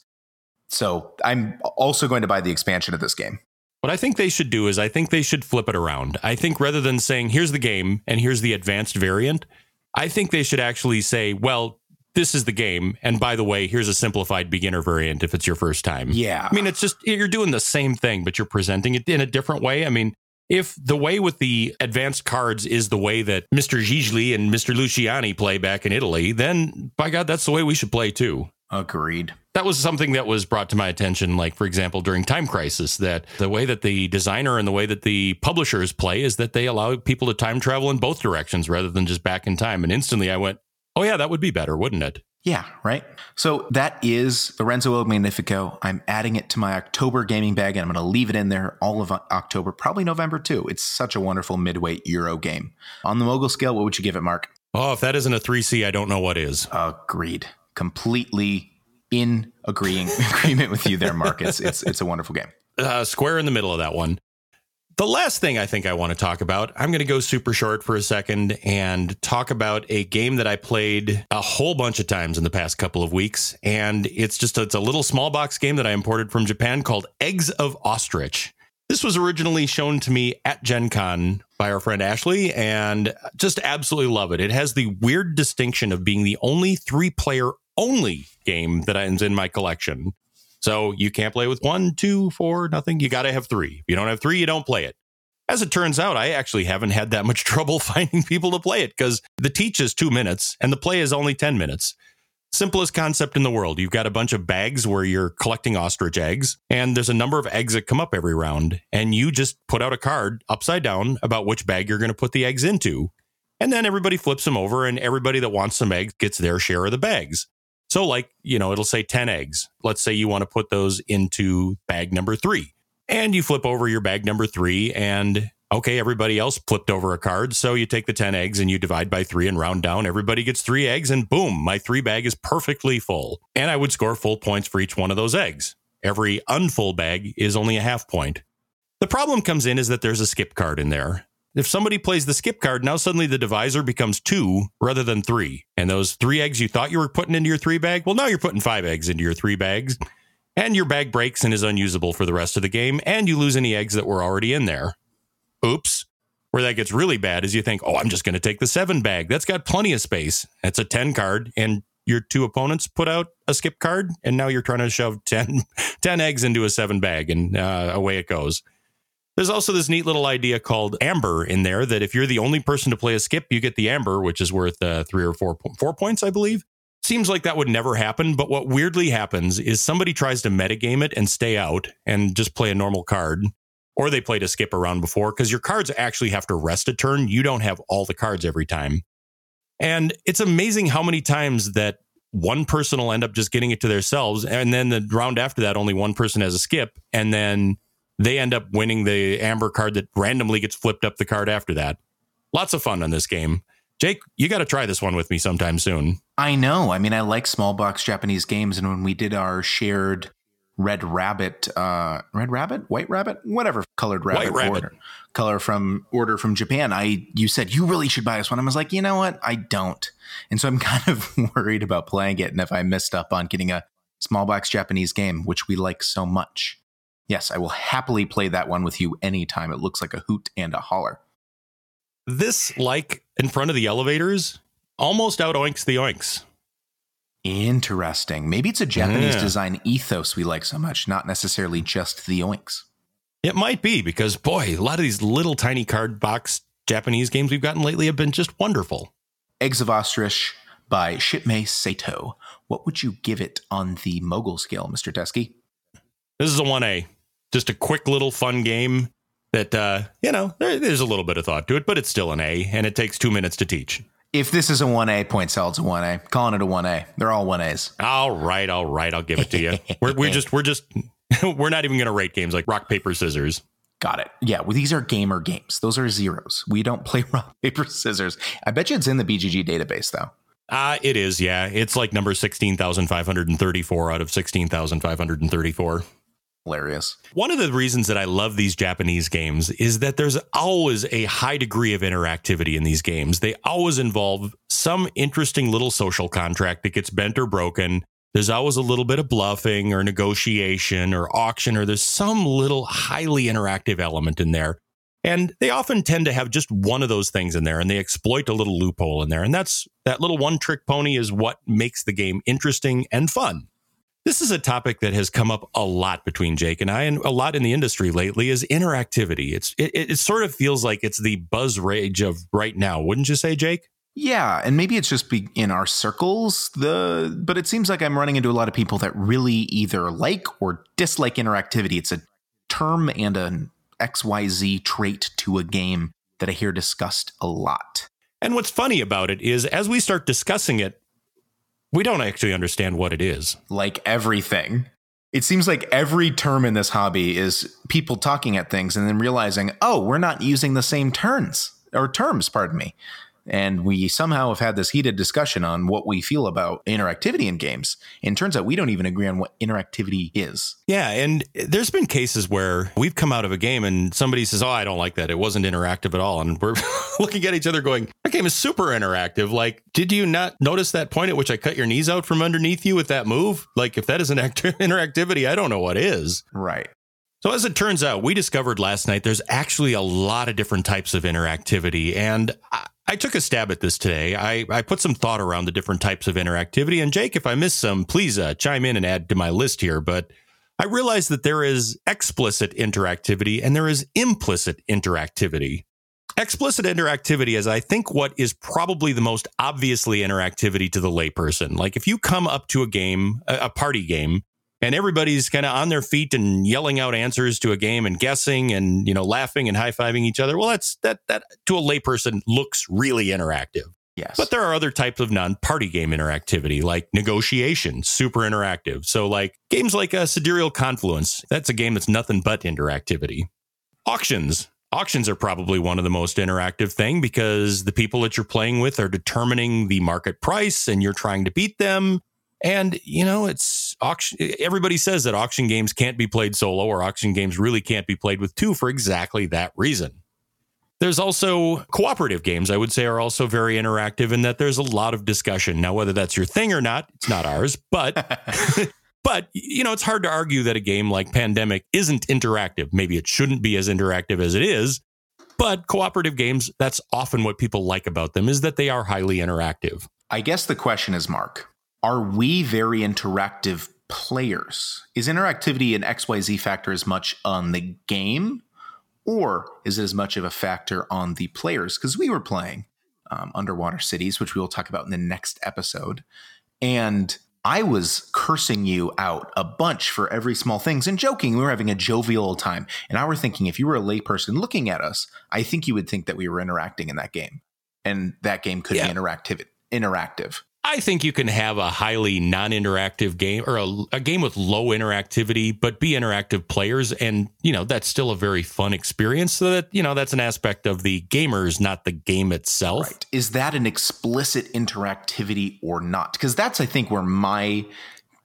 So I'm also going to buy the expansion of this game. What I think they should do is I think they should flip it around. I think rather than saying here's the game and here's the advanced variant, I think they should actually say, well, this is the game. And by the way, here's a simplified beginner variant if it's your first time. Yeah. I mean, it's just, you're doing the same thing, but you're presenting it in a different way. I mean, if the way with the advanced cards is the way that Mr. Gigli and Mr. Luciani play back in Italy, then by God, that's the way we should play too. Agreed. That was something that was brought to my attention, like, for example, during Time Crisis, that the way that the designer and the way that the publishers play is that they allow people to time travel in both directions rather than just back in time. And instantly I went, oh, yeah, that would be better, wouldn't it? Yeah, right. So that is Lorenzo Il Magnifico. I'm adding it to my October gaming bag and I'm going to leave it in there all of October, probably November too. It's such a wonderful midweight Euro game. On the mogul scale, what would you give it, Mark? Oh, if that isn't a 3C, I don't know what is. Agreed. Completely in agreeing *laughs* agreement with you there, Mark. It's it's it's a wonderful game. Uh, square in the middle of that one. The last thing I think I want to talk about, I'm going to go super short for a second and talk about a game that I played a whole bunch of times in the past couple of weeks. And it's just, it's a little small box game that I imported from Japan called Eggs of Ostrich. This was originally shown to me at Gen Con by our friend Ashley and just absolutely love it. It has the weird distinction of being the only three player only game that is in my collection. So you can't play with one, two, four, nothing. You got to have three. If you don't have three, you don't play it. As it turns out, I actually haven't had that much *laughs* trouble finding people to play it because the teach is two minutes and the play is only 10 minutes. Simplest concept in the world. You've got a bunch of bags where you're collecting ostrich eggs, and there's a number of eggs that come up every round. And you just put out a card upside down about which bag you're going to put the eggs into. And then everybody flips them over, and everybody that wants some eggs gets their share of the bags. So, like, you know, it'll say 10 eggs. Let's say you want to put those into bag number three. And you flip over your bag number three, and okay, everybody else flipped over a card. So you take the 10 eggs and you divide by three and round down. Everybody gets three eggs, and boom, my three bag is perfectly full. And I would score full points for each one of those eggs. Every unfull bag is only a half point. The problem comes in is that there's a skip card in there. If somebody plays the skip card, now suddenly the divisor becomes two rather than three. And those three eggs you thought you were putting into your three bag, well, now you're putting five eggs into your three bags. And your bag breaks and is unusable for the rest of the game. And you lose any eggs that were already in there. Oops. Where that gets really bad is you think, oh, I'm just going to take the seven bag. That's got plenty of space. It's a 10 card. And your two opponents put out a skip card. And now you're trying to shove 10, *laughs* 10 eggs into a seven bag. And uh, away it goes. There's also this neat little idea called amber in there that if you're the only person to play a skip, you get the amber, which is worth uh, three or four four points, I believe. Seems like that would never happen, but what weirdly happens is somebody tries to metagame it and stay out and just play a normal card, or they played a skip around before because your cards actually have to rest a turn. You don't have all the cards every time. And it's amazing how many times that one person will end up just getting it to themselves. And then the round after that, only one person has a skip. And then they end up winning the amber card that randomly gets flipped up the card after that. Lots of fun on this game. Jake, you got to try this one with me sometime soon. I know. I mean, I like small box Japanese games, and when we did our shared Red Rabbit, uh, Red Rabbit, White Rabbit, whatever colored rabbit, rabbit. order, color from order from Japan. I you said you really should buy this one. I was like, you know what, I don't, and so I'm *laughs* kind of worried about playing it, and if I missed up on getting a small box Japanese game, which we like so much. Yes, I will happily play that one with you anytime. It looks like a hoot and a holler. This, like in front of the elevators, almost out oinks the oinks. Interesting. Maybe it's a Japanese Yeah. design ethos we like so much, not necessarily just the oinks. It might be because, boy, a lot of these little tiny card box Japanese games we've gotten lately have been just wonderful. Eggs of Ostrich by Shinpei Sato. What would you give it on the mogul scale, Mr. Teskey? This is a 1A. Just a quick little fun game that, uh, you know, there, there's a little bit of thought to it, but it's still an A and it takes two minutes to teach. If this is a 1A, point salad's a 1A. Calling it a 1A. They're all 1As. All right, all right, I'll give it to you. *laughs* We're, we're just, we're just, *laughs* we're not even going to rate games like rock, paper, scissors. Got it. Yeah, well, these are gamer games. Those are zeros. We don't play *laughs* rock, paper, scissors. I bet you it's in the BGG database, though. Uh, it is, yeah. It's like number 16,534 out of 16,534. Hilarious. One of the reasons that I love these Japanese games is that there's always a high degree of interactivity in these games. They always involve some interesting little social contract that gets bent or broken. There's always a little bit of bluffing or negotiation or auction, or there's some little highly interactive element in there. And they often tend to have just one of those things in there and they exploit a little loophole in there. And that's that little one trick pony is what makes the game interesting and fun. This is a topic that has come up a lot between Jake and I, and a lot in the industry lately is interactivity. It's it, it sort of feels like it's the buzz rage of right now, wouldn't you say, Jake? Yeah, and maybe it's just be in our circles. The but it seems like I'm running into a lot of people that really either like or dislike interactivity. It's a term and an XYZ trait to a game that I hear discussed a lot. And what's funny about it is as we start discussing it, we don't actually understand what it is. Like everything. It seems like every term in this hobby is people talking at things and then realizing, oh, we're not using the same turns or terms, pardon me. And we somehow have had this heated discussion on what we feel about interactivity in games. And turns out we don't even agree on what interactivity is. Yeah, and there's been cases where we've come out of a game and somebody says, "Oh, I don't like that. It wasn't interactive at all." And we're *laughs* looking at each other going, "That game is super interactive. Like, did you not notice that point at which I cut your knees out from underneath you with that move? Like, if that isn't act- *laughs* interactivity, I don't know what is." Right. So, as it turns out, we discovered last night there's actually a lot of different types of interactivity. And I, I took a stab at this today. I, I put some thought around the different types of interactivity. And, Jake, if I miss some, please uh, chime in and add to my list here. But I realized that there is explicit interactivity and there is implicit interactivity. Explicit interactivity is, I think, what is probably the most obviously interactivity to the layperson. Like if you come up to a game, a party game, and everybody's kind of on their feet and yelling out answers to a game and guessing and you know laughing and high-fiving each other. Well that's that that to a layperson looks really interactive. Yes. but there are other types of non-party game interactivity like negotiation super interactive. So like games like a sidereal confluence that's a game that's nothing but interactivity. Auctions. Auctions are probably one of the most interactive thing because the people that you're playing with are determining the market price and you're trying to beat them and you know, it's auction. Everybody says that auction games can't be played solo, or auction games really can't be played with two for exactly that reason. There's also cooperative games, I would say, are also very interactive in that there's a lot of discussion. Now, whether that's your thing or not, it's not ours, but *laughs* *laughs* but you know, it's hard to argue that a game like Pandemic isn't interactive. Maybe it shouldn't be as interactive as it is, but cooperative games, that's often what people like about them is that they are highly interactive. I guess the question is, Mark, are we very interactive players? Is interactivity an XYZ factor as much on the game, or is it as much of a factor on the players? Because we were playing um, Underwater Cities, which we will talk about in the next episode, and I was cursing you out a bunch for every small things and joking. We were having a jovial old time. And I were thinking, if you were a layperson looking at us, I think you would think that we were interacting in that game. And that game could Yeah. be interactive interactive. I think you can have a highly non-interactive game or a, a, game with low interactivity, but be interactive players, and you know that's still a very fun experience. So that you know that's an aspect of the gamers, not the game itself. Right? Is that an explicit interactivity or not? Because that's I think where my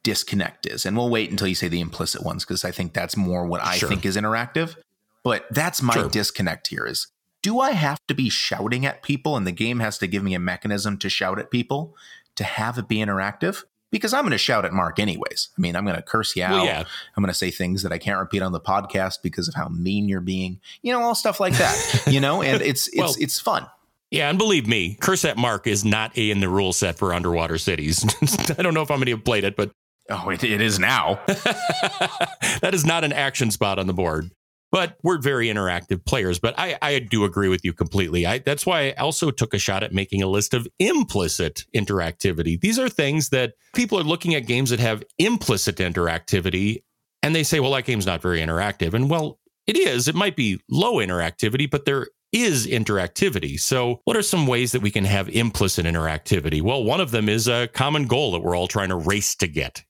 disconnect is, and we'll wait until you say the implicit ones because I think that's more what I sure. think is interactive. But that's my sure. disconnect here: is do I have to be shouting at people, and the game has to give me a mechanism to shout at people? To have it be interactive because I'm going to shout at Mark anyways. I mean, I'm going to curse you out. Well, yeah. I'm going to say things that I can't repeat on the podcast because of how mean you're being. You know, all stuff like that. *laughs* you know, and it's it's well, it's fun. Yeah, and believe me, curse at Mark is not a in the rule set for underwater cities. *laughs* I don't know if I'm going to have played it, but oh, it, it is now. *laughs* that is not an action spot on the board but we're very interactive players. But I, I do agree with you completely. I, that's why I also took a shot at making a list of implicit interactivity. These are things that people are looking at games that have implicit interactivity and they say, well, that game's not very interactive. And well, it is. It might be low interactivity, but there is interactivity. So, what are some ways that we can have implicit interactivity? Well, one of them is a common goal that we're all trying to race to get.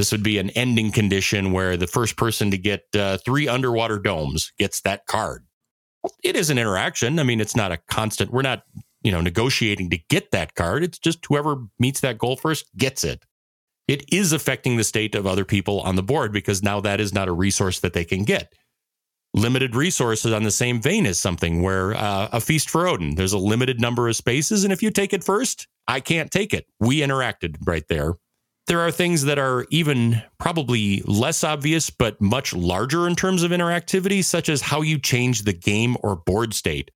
This would be an ending condition where the first person to get uh, three underwater domes gets that card. It is an interaction. I mean, it's not a constant. We're not, you know, negotiating to get that card. It's just whoever meets that goal first gets it. It is affecting the state of other people on the board because now that is not a resource that they can get. Limited resources on the same vein as something where uh, a feast for Odin, there's a limited number of spaces. And if you take it first, I can't take it. We interacted right there. There are things that are even probably less obvious, but much larger in terms of interactivity, such as how you change the game or board state.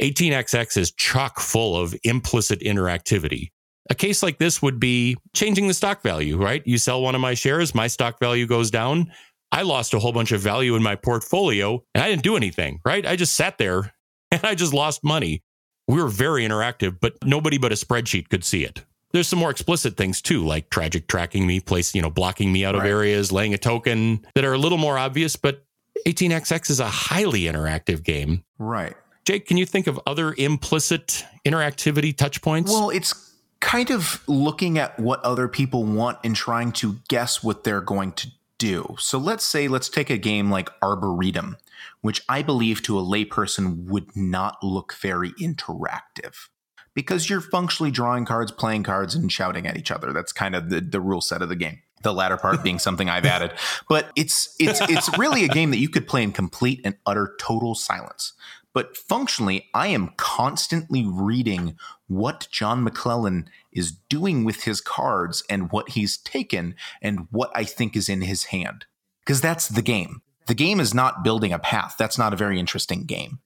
18xx is chock full of implicit interactivity. A case like this would be changing the stock value, right? You sell one of my shares, my stock value goes down. I lost a whole bunch of value in my portfolio and I didn't do anything, right? I just sat there *laughs* and I just lost money. We were very interactive, but nobody but a spreadsheet could see it there's some more explicit things too, like tragic tracking me, place, you know, blocking me out of areas, laying a token that are a little more obvious, but 18xx is a highly interactive game. Right. Jake, can you think of other implicit interactivity touch points? Well, it's kind of looking at what other people want and trying to guess what they're going to do. So let's say, let's take a game like Arboretum, which I believe to a layperson would not look very interactive because you're functionally drawing cards, playing cards, and shouting at each other. That's kind of the, the rule set of the game. The latter part being something I've added, but it's it's it's really a game that you could play in complete and utter total silence. But functionally, I am constantly reading what John McClellan is doing with his cards and what he's taken and what I think is in his hand. Because that's the game. The game is not building a path. That's not a very interesting game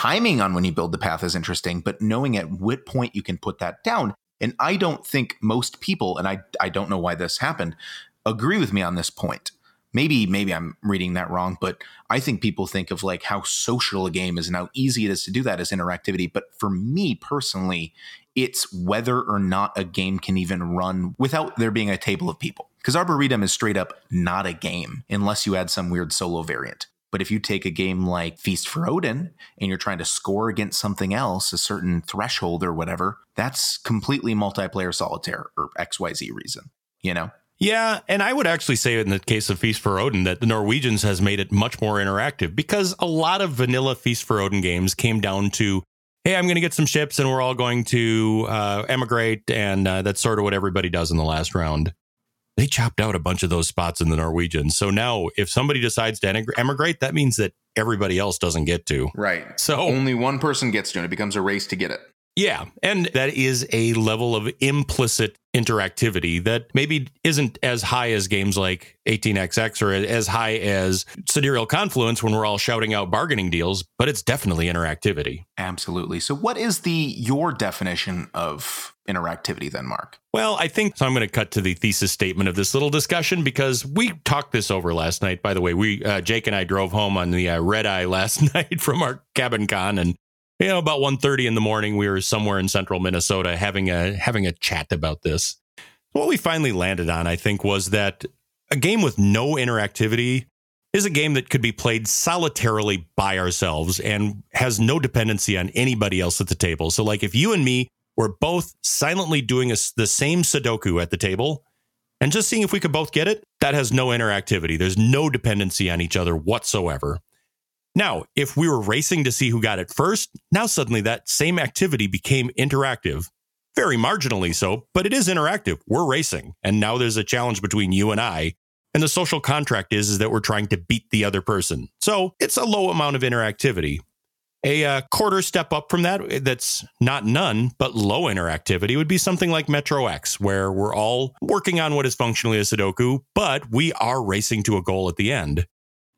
timing on when you build the path is interesting, but knowing at what point you can put that down. And I don't think most people, and I, I don't know why this happened, agree with me on this point. Maybe, maybe I'm reading that wrong, but I think people think of like how social a game is and how easy it is to do that as interactivity. But for me personally, it's whether or not a game can even run without there being a table of people. Because Arboretum is straight up not a game unless you add some weird solo variant. But if you take a game like Feast for Odin and you're trying to score against something else, a certain threshold or whatever, that's completely multiplayer solitaire or XYZ reason, you know? Yeah, and I would actually say in the case of Feast for Odin that the Norwegians has made it much more interactive because a lot of vanilla Feast for Odin games came down to, hey, I'm going to get some ships and we're all going to uh, emigrate, and uh, that's sort of what everybody does in the last round they chopped out a bunch of those spots in the Norwegian. So now if somebody decides to emigrate, that means that everybody else doesn't get to. Right. So only one person gets to it. It becomes a race to get it. Yeah. And that is a level of implicit interactivity that maybe isn't as high as games like 18xx or as high as Sidereal Confluence when we're all shouting out bargaining deals, but it's definitely interactivity. Absolutely. So what is the your definition of interactivity then, Mark? Well, I think so. I'm going to cut to the thesis statement of this little discussion because we talked this over last night. By the way, we uh, Jake and I drove home on the uh, red eye last *laughs* night from our cabin con, and you know, about 1.30 in the morning, we were somewhere in central Minnesota having a having a chat about this. What we finally landed on, I think, was that a game with no interactivity is a game that could be played solitarily by ourselves and has no dependency on anybody else at the table. So, like, if you and me we're both silently doing a, the same Sudoku at the table and just seeing if we could both get it. That has no interactivity. There's no dependency on each other whatsoever. Now, if we were racing to see who got it first, now suddenly that same activity became interactive. Very marginally so, but it is interactive. We're racing. And now there's a challenge between you and I. And the social contract is, is that we're trying to beat the other person. So it's a low amount of interactivity. A uh, quarter step up from that, that's not none, but low interactivity, would be something like Metro X, where we're all working on what is functionally a Sudoku, but we are racing to a goal at the end.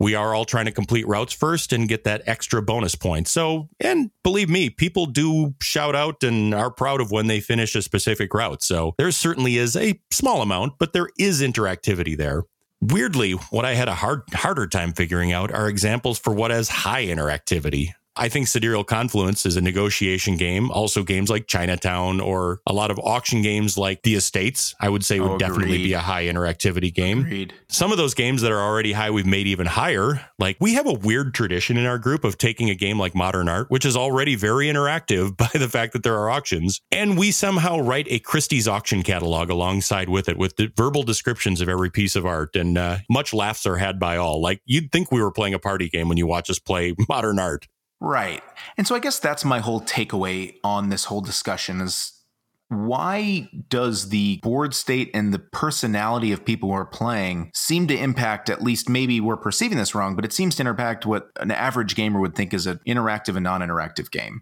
We are all trying to complete routes first and get that extra bonus point. So, and believe me, people do shout out and are proud of when they finish a specific route. So there certainly is a small amount, but there is interactivity there. Weirdly, what I had a hard harder time figuring out are examples for what has high interactivity. I think Sidereal Confluence is a negotiation game. Also, games like Chinatown or a lot of auction games like The Estates, I would say would oh, definitely be a high interactivity game. Agreed. Some of those games that are already high, we've made even higher. Like we have a weird tradition in our group of taking a game like Modern Art, which is already very interactive *laughs* by the fact that there are auctions, and we somehow write a Christie's auction catalog alongside with it with the verbal descriptions of every piece of art. And uh, much laughs are had by all. Like you'd think we were playing a party game when you watch us play *laughs* Modern Art. Right. And so I guess that's my whole takeaway on this whole discussion is why does the board state and the personality of people who are playing seem to impact at least maybe we're perceiving this wrong but it seems to impact what an average gamer would think is an interactive and non-interactive game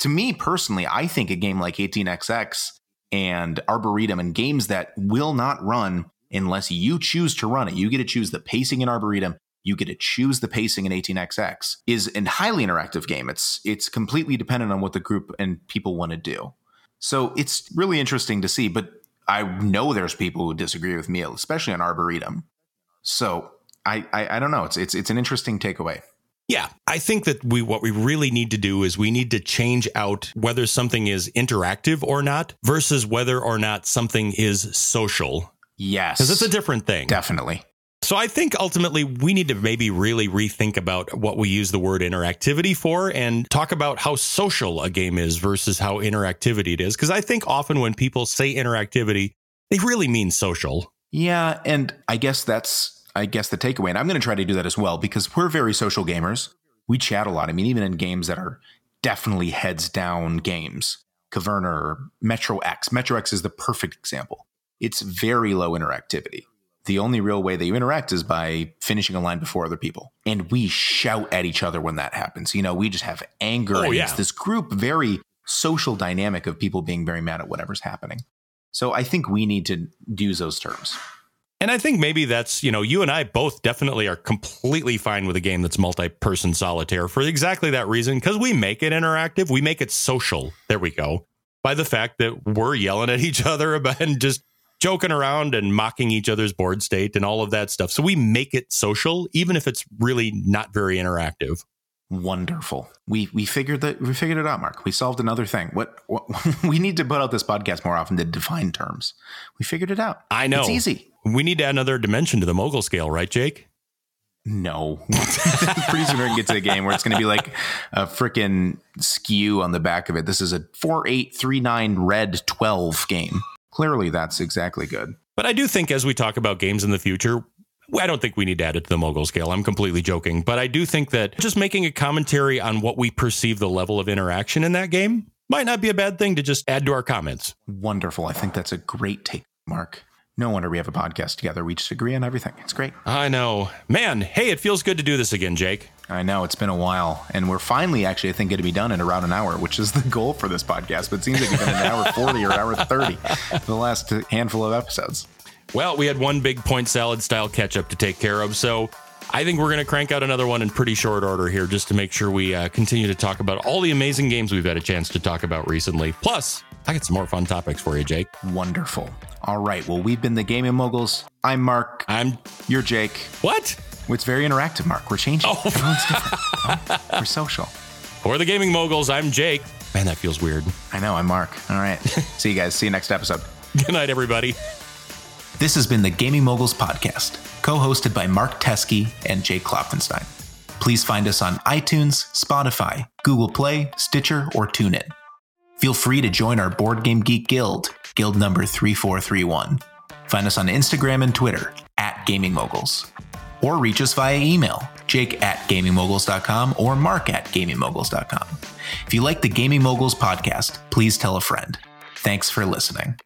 to me personally i think a game like 18xx and arboretum and games that will not run unless you choose to run it you get to choose the pacing in arboretum you get to choose the pacing in 18xx is a highly interactive game. It's it's completely dependent on what the group and people want to do. So it's really interesting to see, but I know there's people who disagree with me, especially on Arboretum. So I, I, I don't know. It's it's it's an interesting takeaway. Yeah, I think that we what we really need to do is we need to change out whether something is interactive or not versus whether or not something is social. Yes. Because it's a different thing. Definitely. So I think ultimately we need to maybe really rethink about what we use the word interactivity for and talk about how social a game is versus how interactivity it is. Because I think often when people say interactivity, they really mean social. Yeah. And I guess that's, I guess the takeaway. And I'm going to try to do that as well because we're very social gamers. We chat a lot. I mean, even in games that are definitely heads down games, Caverna or Metro X. Metro X is the perfect example. It's very low interactivity the only real way that you interact is by finishing a line before other people. And we shout at each other when that happens. You know, we just have anger. Oh, yeah. It's this group, very social dynamic of people being very mad at whatever's happening. So I think we need to use those terms. And I think maybe that's, you know, you and I both definitely are completely fine with a game that's multi person solitaire for exactly that reason, because we make it interactive. We make it social. There we go. By the fact that we're yelling at each other *laughs* about and just joking around and mocking each other's board state and all of that stuff. So we make it social, even if it's really not very interactive. Wonderful. We we figured that we figured it out, Mark. We solved another thing. What, what *laughs* we need to put out this podcast more often to define terms. We figured it out. I know. It's easy. We need to add another dimension to the mogul scale, right, Jake? No. *laughs* Pretty soon we're gonna get to a game where it's gonna be like a freaking skew on the back of it. This is a four eight three nine red twelve game clearly that's exactly good. But I do think as we talk about games in the future, I don't think we need to add it to the mogul scale. I'm completely joking. But I do think that just making a commentary on what we perceive the level of interaction in that game might not be a bad thing to just add to our comments. Wonderful. I think that's a great take, Mark. No wonder we have a podcast together. We just agree on everything. It's great. I know. Man, hey, it feels good to do this again, Jake. I know. It's been a while. And we're finally actually, I think, going to be done in around an hour, which is the goal for this podcast. But it seems like it's been an hour 40 or hour 30 for the last handful of episodes. Well, we had one big point salad style catch up to take care of. So I think we're going to crank out another one in pretty short order here just to make sure we uh, continue to talk about all the amazing games we've had a chance to talk about recently. Plus, I got some more fun topics for you, Jake. Wonderful. All right. Well, we've been the Gaming Moguls. I'm Mark. I'm. You're Jake. What? It's very interactive, Mark. We're changing. Oh. *laughs* Everyone's different. oh, we're social. For the Gaming Moguls, I'm Jake. Man, that feels weird. I know. I'm Mark. All right. *laughs* See you guys. See you next episode. Good night, everybody. This has been the Gaming Moguls podcast, co hosted by Mark Teskey and Jake Klopfenstein. Please find us on iTunes, Spotify, Google Play, Stitcher, or TuneIn. Feel free to join our Board Game Geek Guild, guild number 3431. Find us on Instagram and Twitter at Gaming Moguls. Or reach us via email, jake at gamingmoguls.com or mark at gamingmoguls.com. If you like the Gaming Moguls podcast, please tell a friend. Thanks for listening.